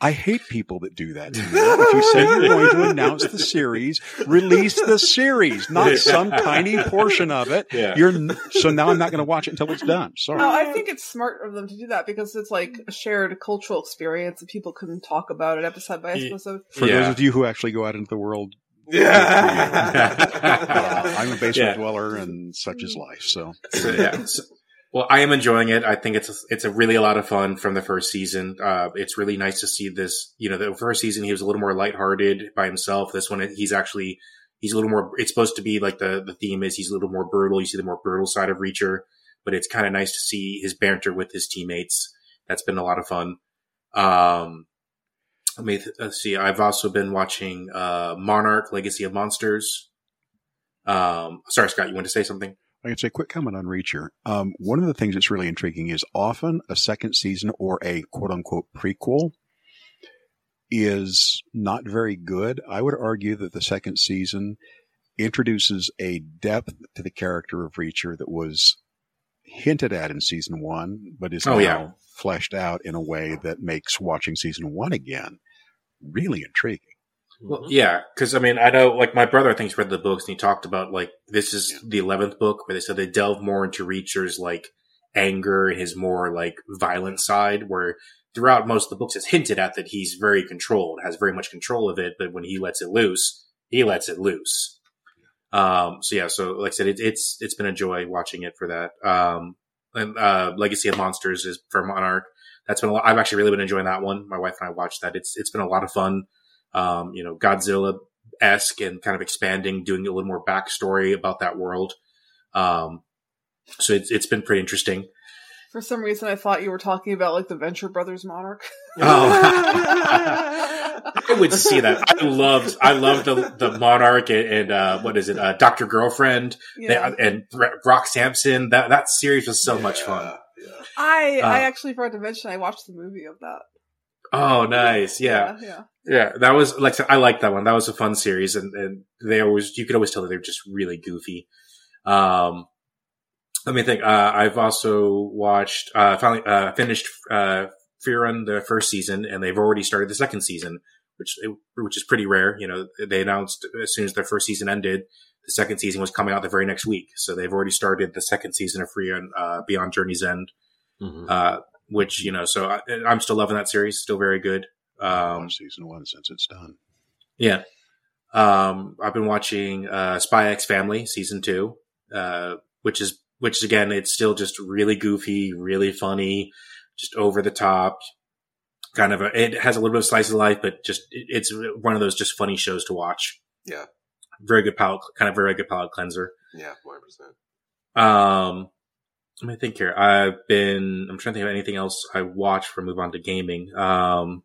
[SPEAKER 4] I hate people that do that. To me. if you say you're going to announce the series, release the series, not some tiny portion of it.
[SPEAKER 5] Yeah.
[SPEAKER 4] You're n- so now I'm not going to watch it until it's done. Sorry.
[SPEAKER 3] No, I think it's smart of them to do that because it's like a shared cultural experience and people can talk about it episode by
[SPEAKER 5] Ye-
[SPEAKER 3] episode.
[SPEAKER 4] For
[SPEAKER 5] Yeah.
[SPEAKER 4] those of you who actually go out into the world,
[SPEAKER 2] Yeah.
[SPEAKER 4] uh, I'm a basement
[SPEAKER 5] Yeah.
[SPEAKER 4] dweller, and such is life. So
[SPEAKER 5] So, yeah. So- well, I am enjoying it. I think it's it's a really a lot of fun from the first season. Uh, it's really nice to see this. You know, the first season he was a little more lighthearted by himself. This one he's actually he's a little more. It's supposed to be like the the theme is he's a little more brutal. You see the more brutal side of Reacher, but it's kind of nice to see his banter with his teammates. That's been a lot of fun. Um, let me th- let's see. I've also been watching uh, Monarch: Legacy of Monsters. Um, sorry, Scott, you want to say something?
[SPEAKER 4] I can say a quick comment on Reacher. Um, one of the things that's really intriguing is often a second season or a quote unquote prequel is not very good. I would argue that the second season introduces a depth to the character of Reacher that was hinted at in season one, but is
[SPEAKER 5] Oh,
[SPEAKER 4] now
[SPEAKER 5] yeah.
[SPEAKER 4] fleshed out in a way that makes watching season one again really intriguing.
[SPEAKER 5] Well, yeah, because I mean, I know, like my brother, I think, read the books, and he talked about like this is
[SPEAKER 4] Yeah.
[SPEAKER 5] the eleventh book where they said they delve more into Reacher's like anger and his more like violent side. Where throughout most of the books, it's hinted at that he's very controlled, has very much control of it, but when he lets it loose, he lets it loose. Um. So yeah. So like I said, it, it's it's been a joy watching it for that. Um. And uh, Legacy of Monsters is for Monarch. That's been a lot. I've actually really been enjoying that one. My wife and I watched that. It's it's been a lot of fun um, you know, Godzilla esque and kind of expanding, doing a little more backstory about that world. Um, so it's, it's been pretty interesting.
[SPEAKER 3] For some reason, I thought you were talking about like the Venture Brothers Monarch.
[SPEAKER 5] Oh, I would see that. I loved, I loved the, the Monarch and, and uh, what is it, uh, Doctor Girlfriend
[SPEAKER 3] yeah.
[SPEAKER 5] They- and Brock Samson. That that series was so much fun.
[SPEAKER 2] Yeah.
[SPEAKER 3] I I
[SPEAKER 5] uh,
[SPEAKER 3] actually forgot to mention I watched the movie of that.
[SPEAKER 5] Oh, nice. Yeah.
[SPEAKER 3] yeah.
[SPEAKER 5] Yeah. That was like, I like that one. That was a fun series. And, and they always, you could always tell that they're just really goofy. Um, let me think. Uh, I've also watched, uh, finally, uh, finished, uh, Frieren the first season and they've already started the second season, which, which is pretty rare. You know, they announced as soon as their first season ended, the second season was coming out the very next week. So they've already started the second season of Frieren, uh, Beyond Journey's End.
[SPEAKER 2] Mhm.
[SPEAKER 5] uh, which you know, so I, I'm still loving that series. Still very good. Um,
[SPEAKER 4] season one since it's done.
[SPEAKER 5] yeah. Um, I've been watching uh, Spy X Family season two, uh, which is which again, it's still just really goofy, really funny, just over the top. Kind of a, it has a little bit of slice of life, but just it, it's one of those just funny shows to watch.
[SPEAKER 2] Yeah.
[SPEAKER 5] very good palate, kind of very good palate cleanser.
[SPEAKER 2] Yeah, one hundred percent.
[SPEAKER 5] Um, let me think here. I've been, I'm trying to think of anything else I watched for move on to gaming. Um,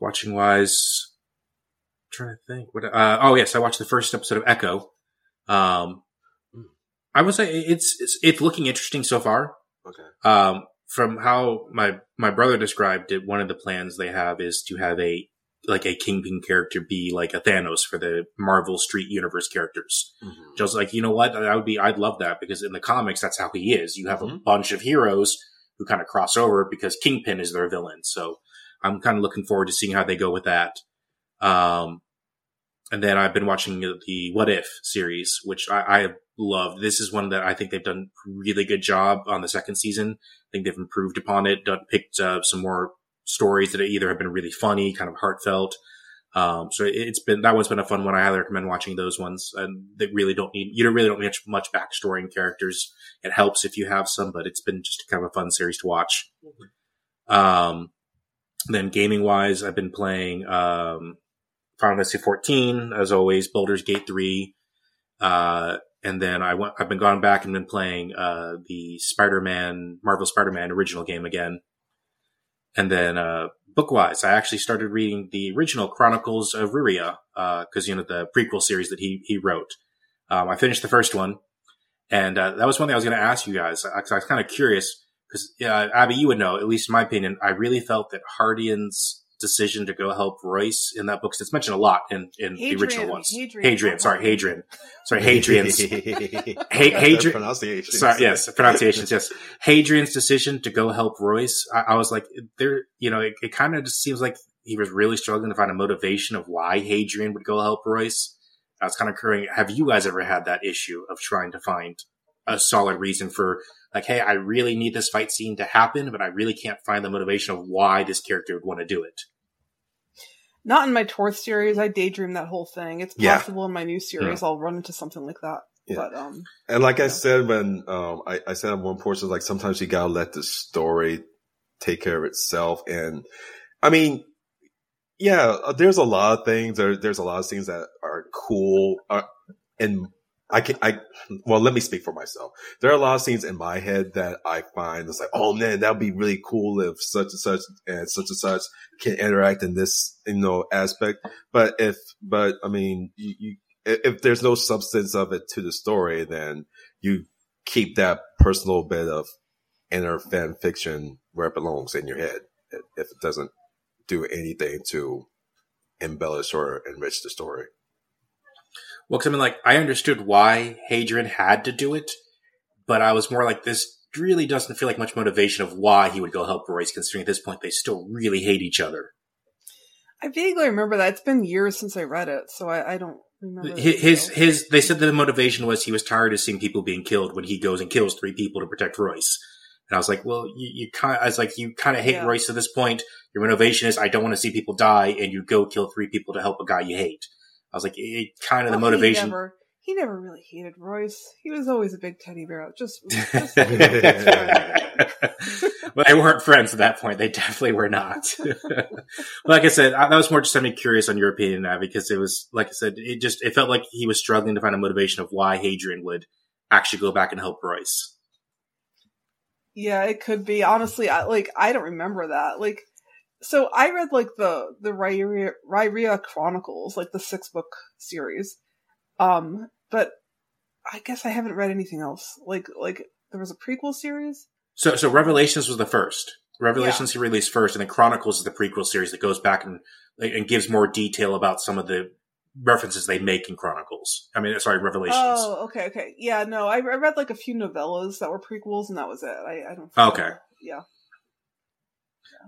[SPEAKER 5] watching wise, I'm trying to think. What? Uh, oh yes, I watched the first episode of Echo. Um, I would say it's it's it's looking interesting so far.
[SPEAKER 2] Okay.
[SPEAKER 5] Um, from how my my brother described it, one of the plans they have is to have a like a kingpin character be like a Thanos for the Marvel Street Universe characters.
[SPEAKER 2] Mhm.
[SPEAKER 5] Just like, you know what? I would be, I'd love that because in the comics, that's how he is. You have a
[SPEAKER 2] Mhm.
[SPEAKER 5] bunch of heroes who kind of cross over because Kingpin is their villain. So I'm kind of looking forward to seeing how they go with that. Um, and then I've been watching the What If series, which I, I loved. This is one that I think they've done really good job on the second season. I think they've improved upon it, done, picked uh, some more stories that either have been really funny, kind of heartfelt. Um, so it- it's been that one's been a fun one. I highly recommend watching those ones. And they really don't need you really don't need much, backstory and characters. It helps if you have some, but it's been just kind of a fun series to watch. Um, then gaming wise, I've been playing um, Final Fantasy 14 as always, Baldur's Gate 3, uh, and then I went. I've been gone back and been playing uh, the Spider-Man, Marvel Spider-Man original game again. And then uh, book-wise, I actually started reading the original Chronicles of Riyria because you know the prequel series that he he wrote. Um, I finished the first one, and uh, that was one thing I was going to ask you guys. I, I was kind of curious because uh, Abby, you would know. At least in my opinion, I really felt that Hardian's decision to go help Royce in that book. it's mentioned a lot in, in the original
[SPEAKER 3] Hadrian,
[SPEAKER 5] ones.
[SPEAKER 3] Hadrian.
[SPEAKER 5] Hadrian, sorry, oh. Hadrian, sorry, Hadrian's. Hey, Hadrian-
[SPEAKER 2] pronunciation.
[SPEAKER 5] Sorry, yes, pronunciations, yes. Hadrian's decision to go help Royce, I, I was like, there, you know, it, it kind of just seems like he was really struggling to find a motivation of why Hadrian would go help Royce. I was kind of curious, have you guys ever had that issue of trying to find a solid reason for, like, hey, I really need this fight scene to happen, but I really can't find the motivation of why this character would want to do it?
[SPEAKER 3] Not in my Torth series. I daydream that whole thing. It's
[SPEAKER 2] Yeah.
[SPEAKER 3] possible in my new series I'll run into something like that.
[SPEAKER 2] Yeah.
[SPEAKER 3] But um,
[SPEAKER 2] And like I said when um, I, I said on one portion, like sometimes you gotta let the story take care of itself. And I mean, yeah, uh, there's a lot of things. There, there's a lot of things that are cool. Uh, and I can, I, well, let me speak for myself. There are a lot of scenes in my head that I find it's like, oh man, that'd be really cool if such and such and such and such can interact in this, you know, aspect. But if, but I mean, you, you if there's no substance of it to the story, then you keep that personal bit of inner fan fiction where it belongs in your head. If it doesn't do anything to embellish or enrich the story.
[SPEAKER 5] Well, 'cause I mean, like, I understood why Hadrian had to do it, but I was more like, this really doesn't feel like much motivation of why he would go help Royce, considering at this point they still really hate each other.
[SPEAKER 3] I vaguely remember that. It's been years since I read it, so I, I don't remember.
[SPEAKER 5] His, his, his, they said that the motivation was he was tired of seeing people being killed when he goes and kills three people to protect Royce. And I was like, well, you, you kind of, I was like, you kind of hate
[SPEAKER 3] Yeah.
[SPEAKER 5] Royce at this point. Your motivation is, I don't want to see people die, and you go kill three people to help a guy you hate. I was like, it, kind of the
[SPEAKER 3] Well,
[SPEAKER 5] motivation.
[SPEAKER 3] He never, he never really hated Royce. He was always a big teddy bear. Just, just
[SPEAKER 5] well, they weren't friends at that point. They definitely were not. like I said, I, that was more just something curious on your opinion now because it was, like I said, it just, it felt like he was struggling to find a motivation of why Hadrian would actually go back and help Royce.
[SPEAKER 3] Yeah, it could be. Honestly, I like I don't remember that. Like so I read like the the Riyria, Riyria Chronicles, like the six book series. Um, but I guess I haven't read anything else. Like like there was a prequel series?
[SPEAKER 5] So, so Revelations was the first. Revelations he released first, and then Chronicles is the prequel series that goes back and and gives more detail about some of the references they make in Chronicles. I mean, sorry, Revelations.
[SPEAKER 3] Oh, okay, okay. Yeah, no, I, I read like a few novellas that were prequels and that was it. I, I don't
[SPEAKER 5] Okay.
[SPEAKER 3] Yeah.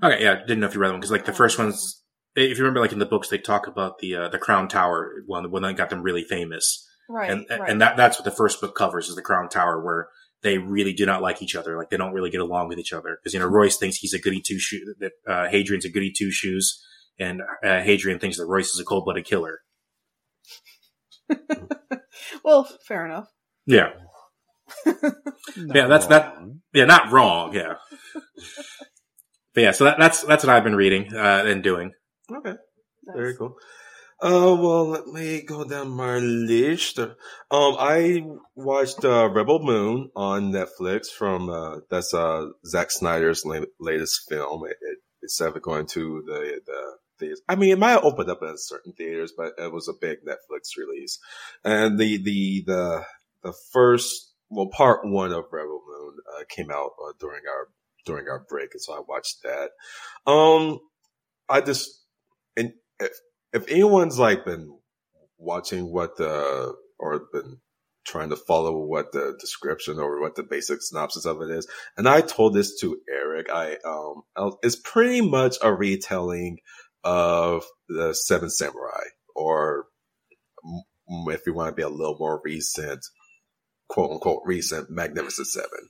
[SPEAKER 5] Okay, yeah, didn't know if you read them because like the first one's, if you remember, like in the books, they talk about the uh, the Crown Tower one, when that got them really famous,
[SPEAKER 3] Right.
[SPEAKER 5] and
[SPEAKER 3] right.
[SPEAKER 5] and that that's what the first book covers is the Crown Tower, where they really do not like each other. Like they don't really get along with each other because you know Royce thinks he's a goody two shoe that uh, Hadrian's a goody two shoes, and uh, Hadrian thinks that Royce is a cold blooded killer.
[SPEAKER 3] well, fair enough.
[SPEAKER 5] Yeah, yeah, that's that. Yeah, not wrong. Yeah, but yeah, so that, that's that's what I've been reading uh, and doing.
[SPEAKER 2] Okay,
[SPEAKER 3] Nice.
[SPEAKER 2] very cool. Uh, well, let me go down my list. Um, I watched uh, Rebel Moon on Netflix from uh, that's uh Zack Snyder's la- latest film. It, it, instead of going to the the theaters, I mean, it might have opened up in certain theaters, but it was a big Netflix release. And the the the the first well, part one of Rebel Moon uh, came out uh, during our during our break, and so I watched that. Um, I just and if if anyone's like been watching what the or been trying to follow what the description or what the basic synopsis of it is, and I told this to Eric, I um, it's pretty much a retelling of the Seven Samurai, or if you want to be a little more recent, quote unquote recent Magnificent Seven.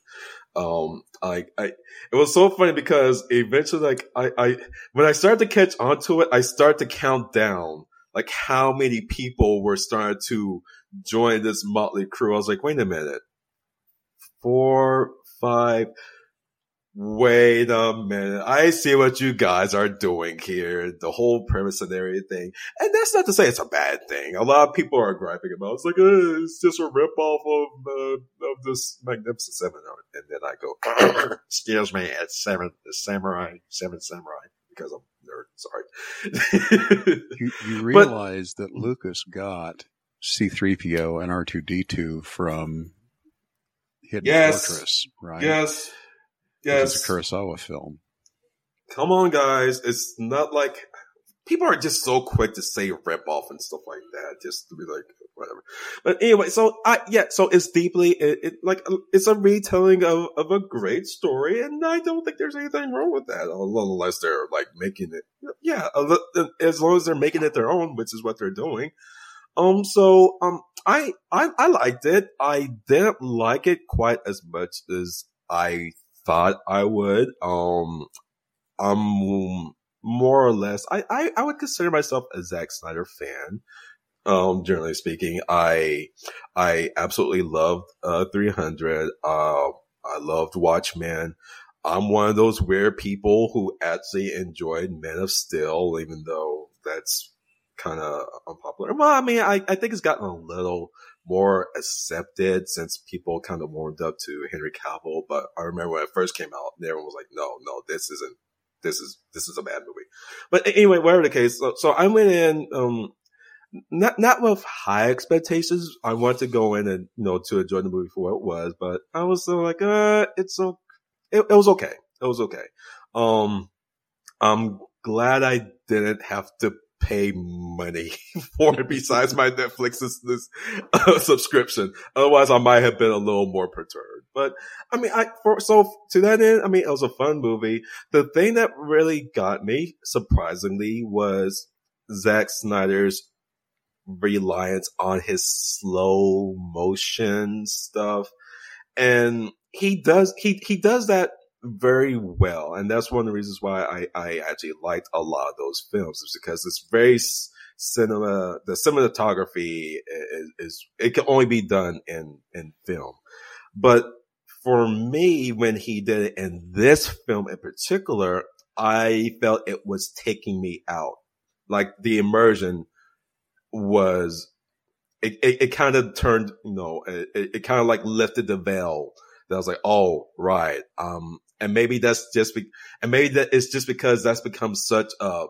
[SPEAKER 2] Um, I, I, it was so funny because eventually, like, I, I, when I started to catch onto it, I started to count down, like, how many people were starting to join this motley crew. I was like, wait a minute. Four, five, wait a minute. I see what you guys are doing here. The whole premise and everything. And that's not to say it's a bad thing. A lot of people are griping about it. It's like, uh, it's just a ripoff of, uh, of this Magnificent Seven. And then I go, excuse me, it's seven, samurai, seven samurai, because I'm a nerd. Sorry.
[SPEAKER 4] You, you
[SPEAKER 2] But-
[SPEAKER 4] realize that Lucas got C3PO and R2D2 from Hidden
[SPEAKER 2] Yes.
[SPEAKER 4] Fortress, right?
[SPEAKER 2] yes. Yes.
[SPEAKER 4] is a Kurosawa film.
[SPEAKER 2] come on, guys. It's not like people are just so quick to say rip off and stuff like that, just to be like whatever. But anyway, so I yeah, so it's deeply it, it like it's a retelling of of a great story, and I don't think there's anything wrong with that, unless they're like making it. Yeah, as long as they're making it their own, which is what they're doing. Um, so um, I I I liked it. I didn't like it quite as much as I thought I would. Um, I'm more or less, I, I, I would consider myself a Zack Snyder fan. Um, generally speaking, I, I absolutely loved, uh, 300. Uh, I loved Watchmen. I'm one of those weird people who actually enjoyed Men of Steel, even though that's kind of unpopular. Well, I mean, I, I think it's gotten a little more accepted since people kind of warmed up to Henry Cavill. But I remember when it first came out, everyone was like, no, no, this isn't, this is, this is a bad movie. But anyway, whatever the case. So, so I went in, um, not, not with high expectations. I wanted to go in and, you know, to enjoy the movie for what it was, but I was still like, uh, it's so, it, it was okay. It was okay. Um, I'm glad I didn't have to pay money for it besides my Netflix this, uh, subscription. Otherwise, I might have been a little more perturbed. But I mean, I for so to that end, I mean, it was a fun movie. The thing that really got me, surprisingly, was Zack Snyder's reliance on his slow motion stuff, and he does he he does that very well, and that's one of the reasons why I I actually liked a lot of those films is because it's very cinema. The cinematography is, is it can only be done in in film, but for me, when he did it in this film in particular, I felt it was taking me out. Like the immersion was, it, it, it kind of turned, you know, it, it, kind of like lifted the veil. That I was like, oh, right. Um, and maybe that's just, be, and maybe that it's just because that's become such a,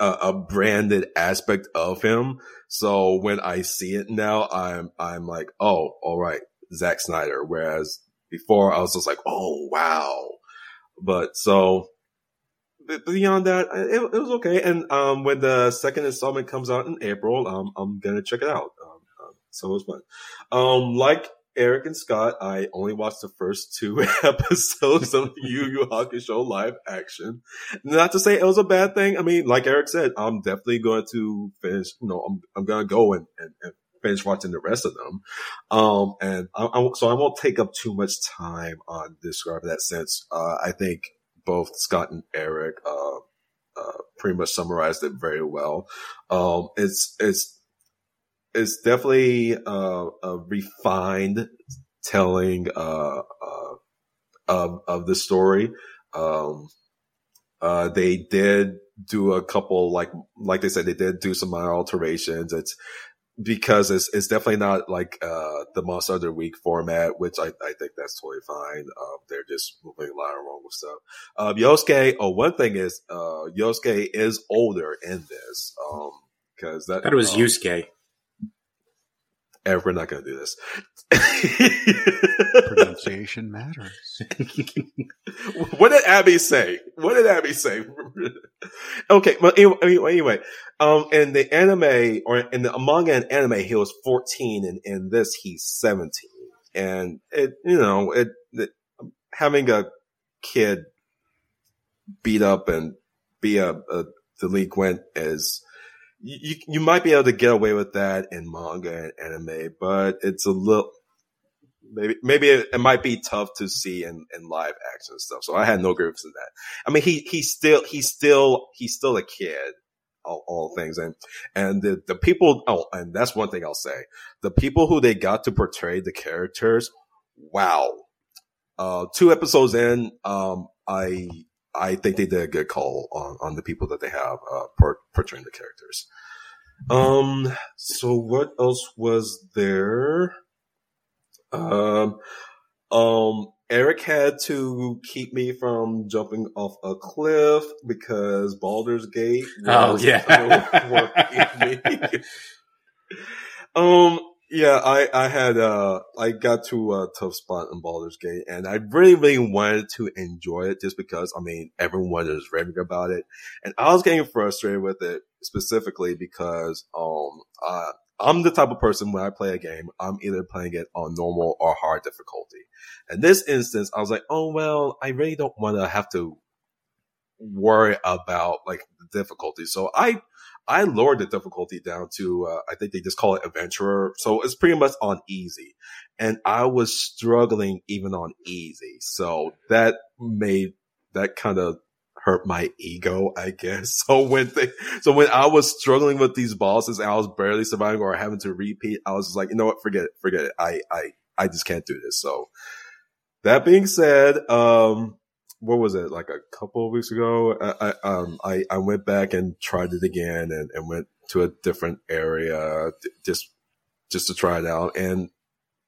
[SPEAKER 2] a, a branded aspect of him. So when I see it now, I'm, I'm like, oh, all right, Zack Snyder. Whereas before I was just like, oh, wow. But so beyond that, it, it was okay. And, um, when the second installment comes out in April, um, I'm to check it out. Um, um, so it was fun. Um, like Eric and Scott, I only watched the first two episodes of Yu Yu Hakusho live action. Not to say it was a bad thing. I mean, like Eric said, I'm definitely going to finish, you know, I'm, I'm going to go and, and, and finish watching the rest of them. Um, and I, I, so I won't take up too much time on describing that sense. Uh, I think both Scott and Eric, uh, uh, pretty much summarized it very well. Um, it's, it's, it's definitely, uh, a refined telling, uh, uh, of, of the story. Um, uh, they did do a couple, like, like they said, they did do some minor alterations. It's, because it's, it's definitely not like, uh, the Monster of the Week format, which I, I think that's totally fine. Um, they're just moving a lot around with stuff. Um, Yosuke, oh, one thing is, uh, Yosuke is older in this. Um, cause that,
[SPEAKER 5] That was
[SPEAKER 2] um,
[SPEAKER 5] Yusuke.
[SPEAKER 2] We're not going to do this.
[SPEAKER 4] Pronunciation matters.
[SPEAKER 2] what did Abby say? What did Abby say? okay, but anyway, anyway, um, in the anime or in the manga and anime, he was 14 and in this, he's 17. And it, you know, it, it having a kid beat up and be a, a delinquent is, you, you might be able to get away with that in manga and anime, but it's a little, maybe, maybe it, it might be tough to see in, in live action stuff. So I had no grips in that. I mean, he, he's still, he's still, he's still a kid, all, all things. And, and the, the people, oh, and that's one thing I'll say. The people who they got to portray the characters, wow. Uh, two episodes in, um, I, I think they did a good call on, on the people that they have, uh, por- portraying the characters. Um, so what else was there? Um, um, Eric had to keep me from jumping off a cliff because Baldur's Gate.
[SPEAKER 5] Oh, yeah.
[SPEAKER 2] um, yeah, I, I had, uh, I got to a tough spot in Baldur's Gate and I really, really wanted to enjoy it just because, I mean, everyone is raving about it. And I was getting frustrated with it specifically because, um, uh, I'm the type of person when I play a game, I'm either playing it on normal or hard difficulty. In this instance, I was like, oh, well, I really don't want to have to worry about like the difficulty. So I, I lowered the difficulty down to, uh, I think they just call it adventurer. So it's pretty much on easy. And I was struggling even on easy. So that made, that kind of hurt my ego, I guess. So when they, so when I was struggling with these bosses and I was barely surviving or having to repeat, I was just like, you know what? Forget it. Forget it. I, I, I just can't do this. So that being said, um, what was it like a couple of weeks ago? I, I, um, I, I went back and tried it again and, and went to a different area just, just to try it out. And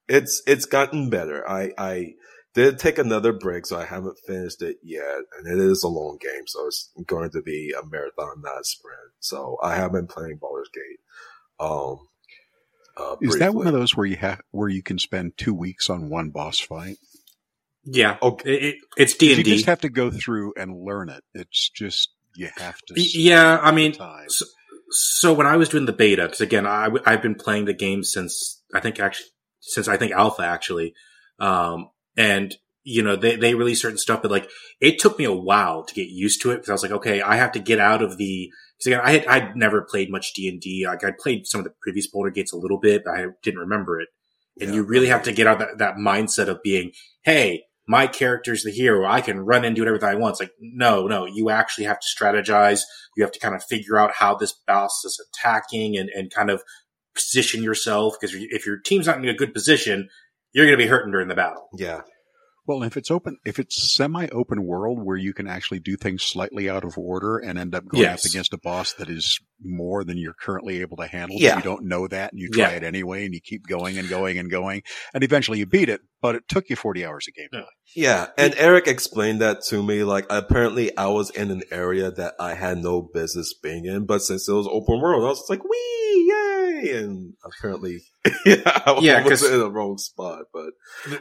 [SPEAKER 2] it's, it's gotten better. I, I did take another break, so I haven't finished it yet. And it is a long game, so it's going to be a marathon, not a sprint. So I have been playing Baldur's Gate. Um, uh,
[SPEAKER 4] Is that one of those where you have where you can spend two weeks on one boss fight?
[SPEAKER 5] Yeah.
[SPEAKER 2] Okay.
[SPEAKER 5] It, it, it's D
[SPEAKER 4] You
[SPEAKER 5] and D.
[SPEAKER 4] You just have to go through and learn it. It's just you have to.
[SPEAKER 5] Yeah, I mean, so, so when I was doing the beta, because again, I, I've been playing the game since I think actually since I think alpha actually, um, and you know they they released certain stuff, but like it took me a while to get used to it because I was like, okay, I have to get out of the. Because again, I had I'd never played much D and D. Like I played some of the previous Baldur Gates a little bit, but I didn't remember it. And
[SPEAKER 2] Yeah.
[SPEAKER 5] you really have to get out that, that mindset of being, hey, my character's the hero. I can run and do whatever I want. It's like, no, no, you actually have to strategize. You have to kind of figure out how this boss is attacking and, and kind of position yourself. Because if your team's not in a good position, you're going to be hurting during the battle.
[SPEAKER 2] Yeah.
[SPEAKER 4] Well, if it's open, if it's semi-open world where you can actually do things slightly out of order and end up going
[SPEAKER 5] Yes.
[SPEAKER 4] up against a boss that is more than you're currently able to handle,
[SPEAKER 2] Yeah.
[SPEAKER 4] you don't know that and you try
[SPEAKER 5] Yeah.
[SPEAKER 4] it anyway and you keep going and going and going and eventually you beat it, but it took you 40 hours of gameplay.
[SPEAKER 2] Yeah, and Eric explained that to me. Like, apparently, I was in an area that I had no business being in, but since it was open world, I was just like, "Wee, yay!" And apparently, yeah, I
[SPEAKER 5] Yeah,
[SPEAKER 2] was in the wrong spot. But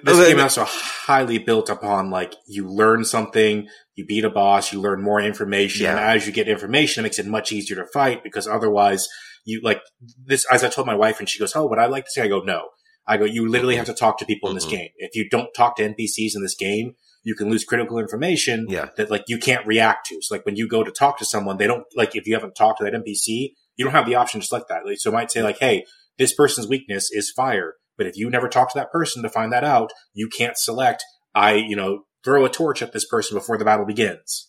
[SPEAKER 5] This
[SPEAKER 2] Okay,
[SPEAKER 5] game also highly built upon like you learn something, you beat a boss, you learn more information, and as you get information, it makes it much easier to fight because otherwise you like this. As I told my wife, and she goes, "Oh, would I like to say?" I go, "No." I go, "You literally have to talk to people in this
[SPEAKER 2] Mhm.
[SPEAKER 5] game. If you don't talk to NPCs in this game, you can lose critical information
[SPEAKER 2] yeah,
[SPEAKER 5] that like you can't react to. So like when you go to talk to someone, they don't like if you haven't talked to that NPC, you don't have the option to select that. So it might say like, "Hey." this person's weakness is fire. But if you never talk to that person to find that out, you can't select, I, you know, throw a torch at this person before the battle begins.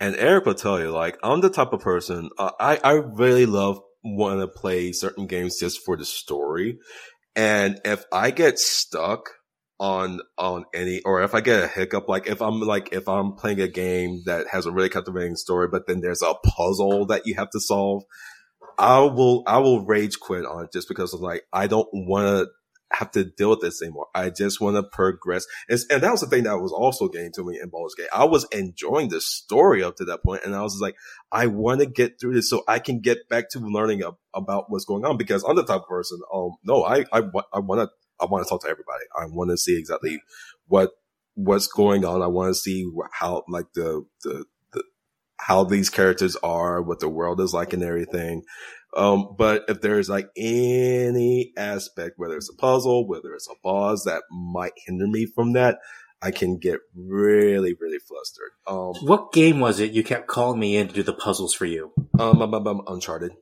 [SPEAKER 2] And Eric will tell you, like, I'm the type of person, uh, I, I really love want to play certain games just for the story. And if I get stuck on, on any, or if I get a hiccup, like if I'm like, if I'm playing a game that has a really captivating story, but then there's a puzzle that you have to solve, I will, I will rage quit on it just because of like, I don't want to have to deal with this anymore. I just want to progress. And, and, that was the thing that was also getting to me in Baldur's Gate. I was enjoying the story up to that point, and I was like, I want to get through this so I can get back to learning about what's going on. Because I'm the type of person, um, no, I, I, I want to, I want to talk to everybody. I want to see exactly what what's going on. I want to see how like the the how these characters are, what the world is like and everything. Um, but if there's like any aspect, whether it's a puzzle, whether it's a boss that might hinder me from that, I can get really, really flustered. Um,
[SPEAKER 5] what game was it you kept calling me in to do the puzzles for you?
[SPEAKER 2] Um, um, um, um Uncharted.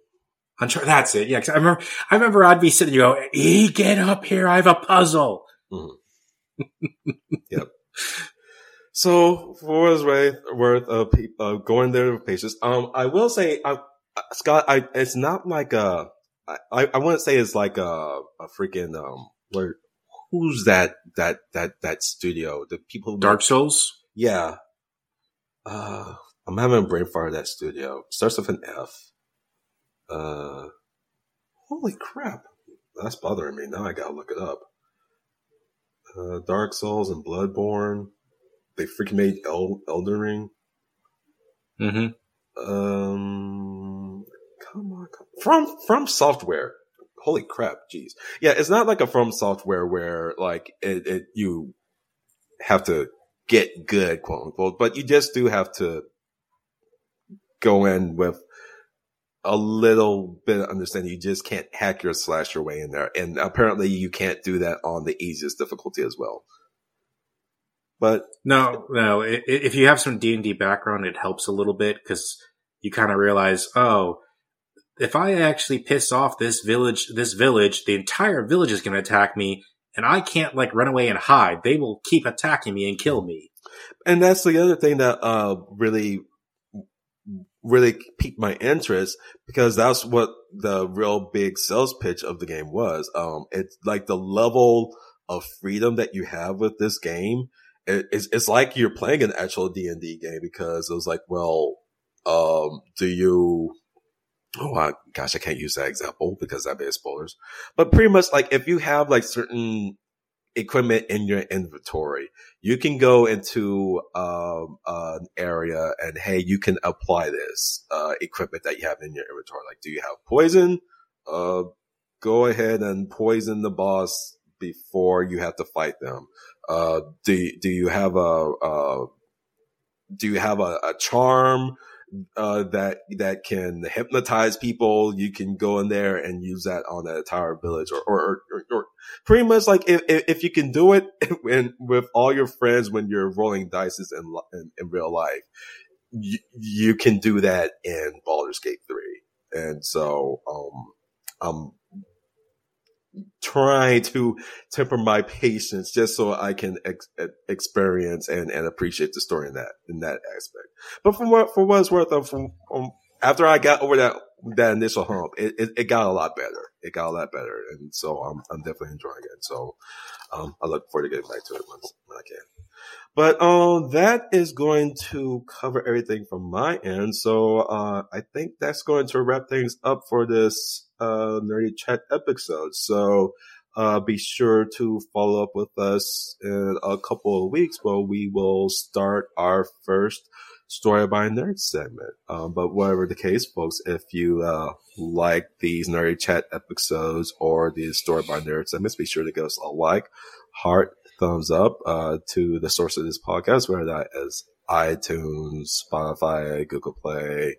[SPEAKER 5] Uncharted. That's it. Yeah. Cause I remember, I remember I'd be sitting, you go, E, get up here. I have a puzzle.
[SPEAKER 2] Mm-hmm. yep. So for what it's worth, of uh, going there with patience. Um, I will say, I, Scott, I, it's not like a, I, I wouldn't say it's like a, a freaking, um, where, who's that, that, that, that studio? The people,
[SPEAKER 5] Dark Souls?
[SPEAKER 2] Yeah. Uh, I'm having a brain fire that studio. Starts with an F. Uh, holy crap. That's bothering me. Now I gotta look it up. Uh, Dark Souls and Bloodborne they freaking made El- Elden Ring.
[SPEAKER 5] Mm-hmm.
[SPEAKER 2] Um, come on, come from FromSoftware. Holy crap, jeez. Yeah, it's not like a FromSoftware where like it, it you have to get good, quote unquote, but you just do have to go in with a little bit of understanding. You just can't hack your slash your way in there. And apparently you can't do that on the easiest difficulty as well. But
[SPEAKER 5] no, no. If you have some D and D background, it helps a little bit because you kind of realize, oh, if I actually piss off this village, this village, the entire village is going to attack me, and I can't like run away and hide. They will keep attacking me and kill me.
[SPEAKER 2] And that's the other thing that uh, really, really piqued my interest because that's what the real big sales pitch of the game was. Um, it's like the level of freedom that you have with this game it's, it's like you're playing an actual D and D game because it was like, well, um, do you, oh I, gosh, I can't use that example because that'd be spoilers, but pretty much like if you have like certain equipment in your inventory, you can go into, um, an area and hey, you can apply this, uh, equipment that you have in your inventory. Like, do you have poison? Uh, go ahead and poison the boss before you have to fight them. Uh, do do you have a uh, do you have a, a charm uh, that that can hypnotize people? You can go in there and use that on the entire village, or or, or, or pretty much like if, if you can do it when, with all your friends when you're rolling dice in, in, in real life, you, you can do that in Baldur's Gate three, and so um, I'm trying to temper my patience just so I can ex- experience and, and appreciate the story in that in that aspect. But from what for what it's worth, um, from um, after I got over that that initial hump, it, it, it, got a lot better. It got a lot better, and so I'm I'm definitely enjoying it. So um, I look forward to getting back to it once when I can. But um, that is going to cover everything from my end. So uh, I think that's going to wrap things up for this uh, Nerdy Chat episode. So uh, be sure to follow up with us in a couple of weeks where we will start our first Story by Nerd segment. Um, but whatever the case, folks, if you uh, like these Nerdy Chat episodes or these Story by Nerd segments, be sure to give us a like, heart, thumbs up uh, to the source of this podcast, whether that is iTunes, Spotify, Google Play,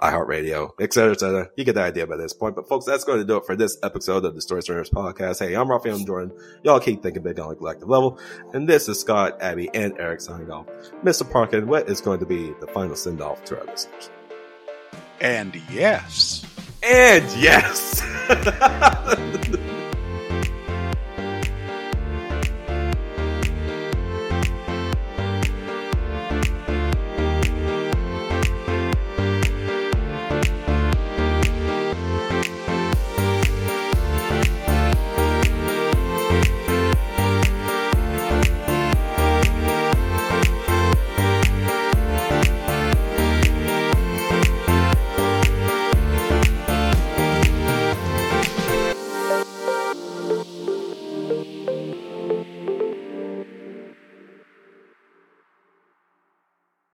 [SPEAKER 2] iHeartRadio, et cetera, et cetera. You get the idea by this point. But folks, that's going to do it for this episode of the Story Streamers podcast. Hey, I'm Raphael Jordan. Y'all keep thinking big on a collective level. And this is Scott, Abby, and Eric signing off. Mr. Parkin, what is going to be the final send off to our listeners?
[SPEAKER 4] And yes,
[SPEAKER 2] And yes,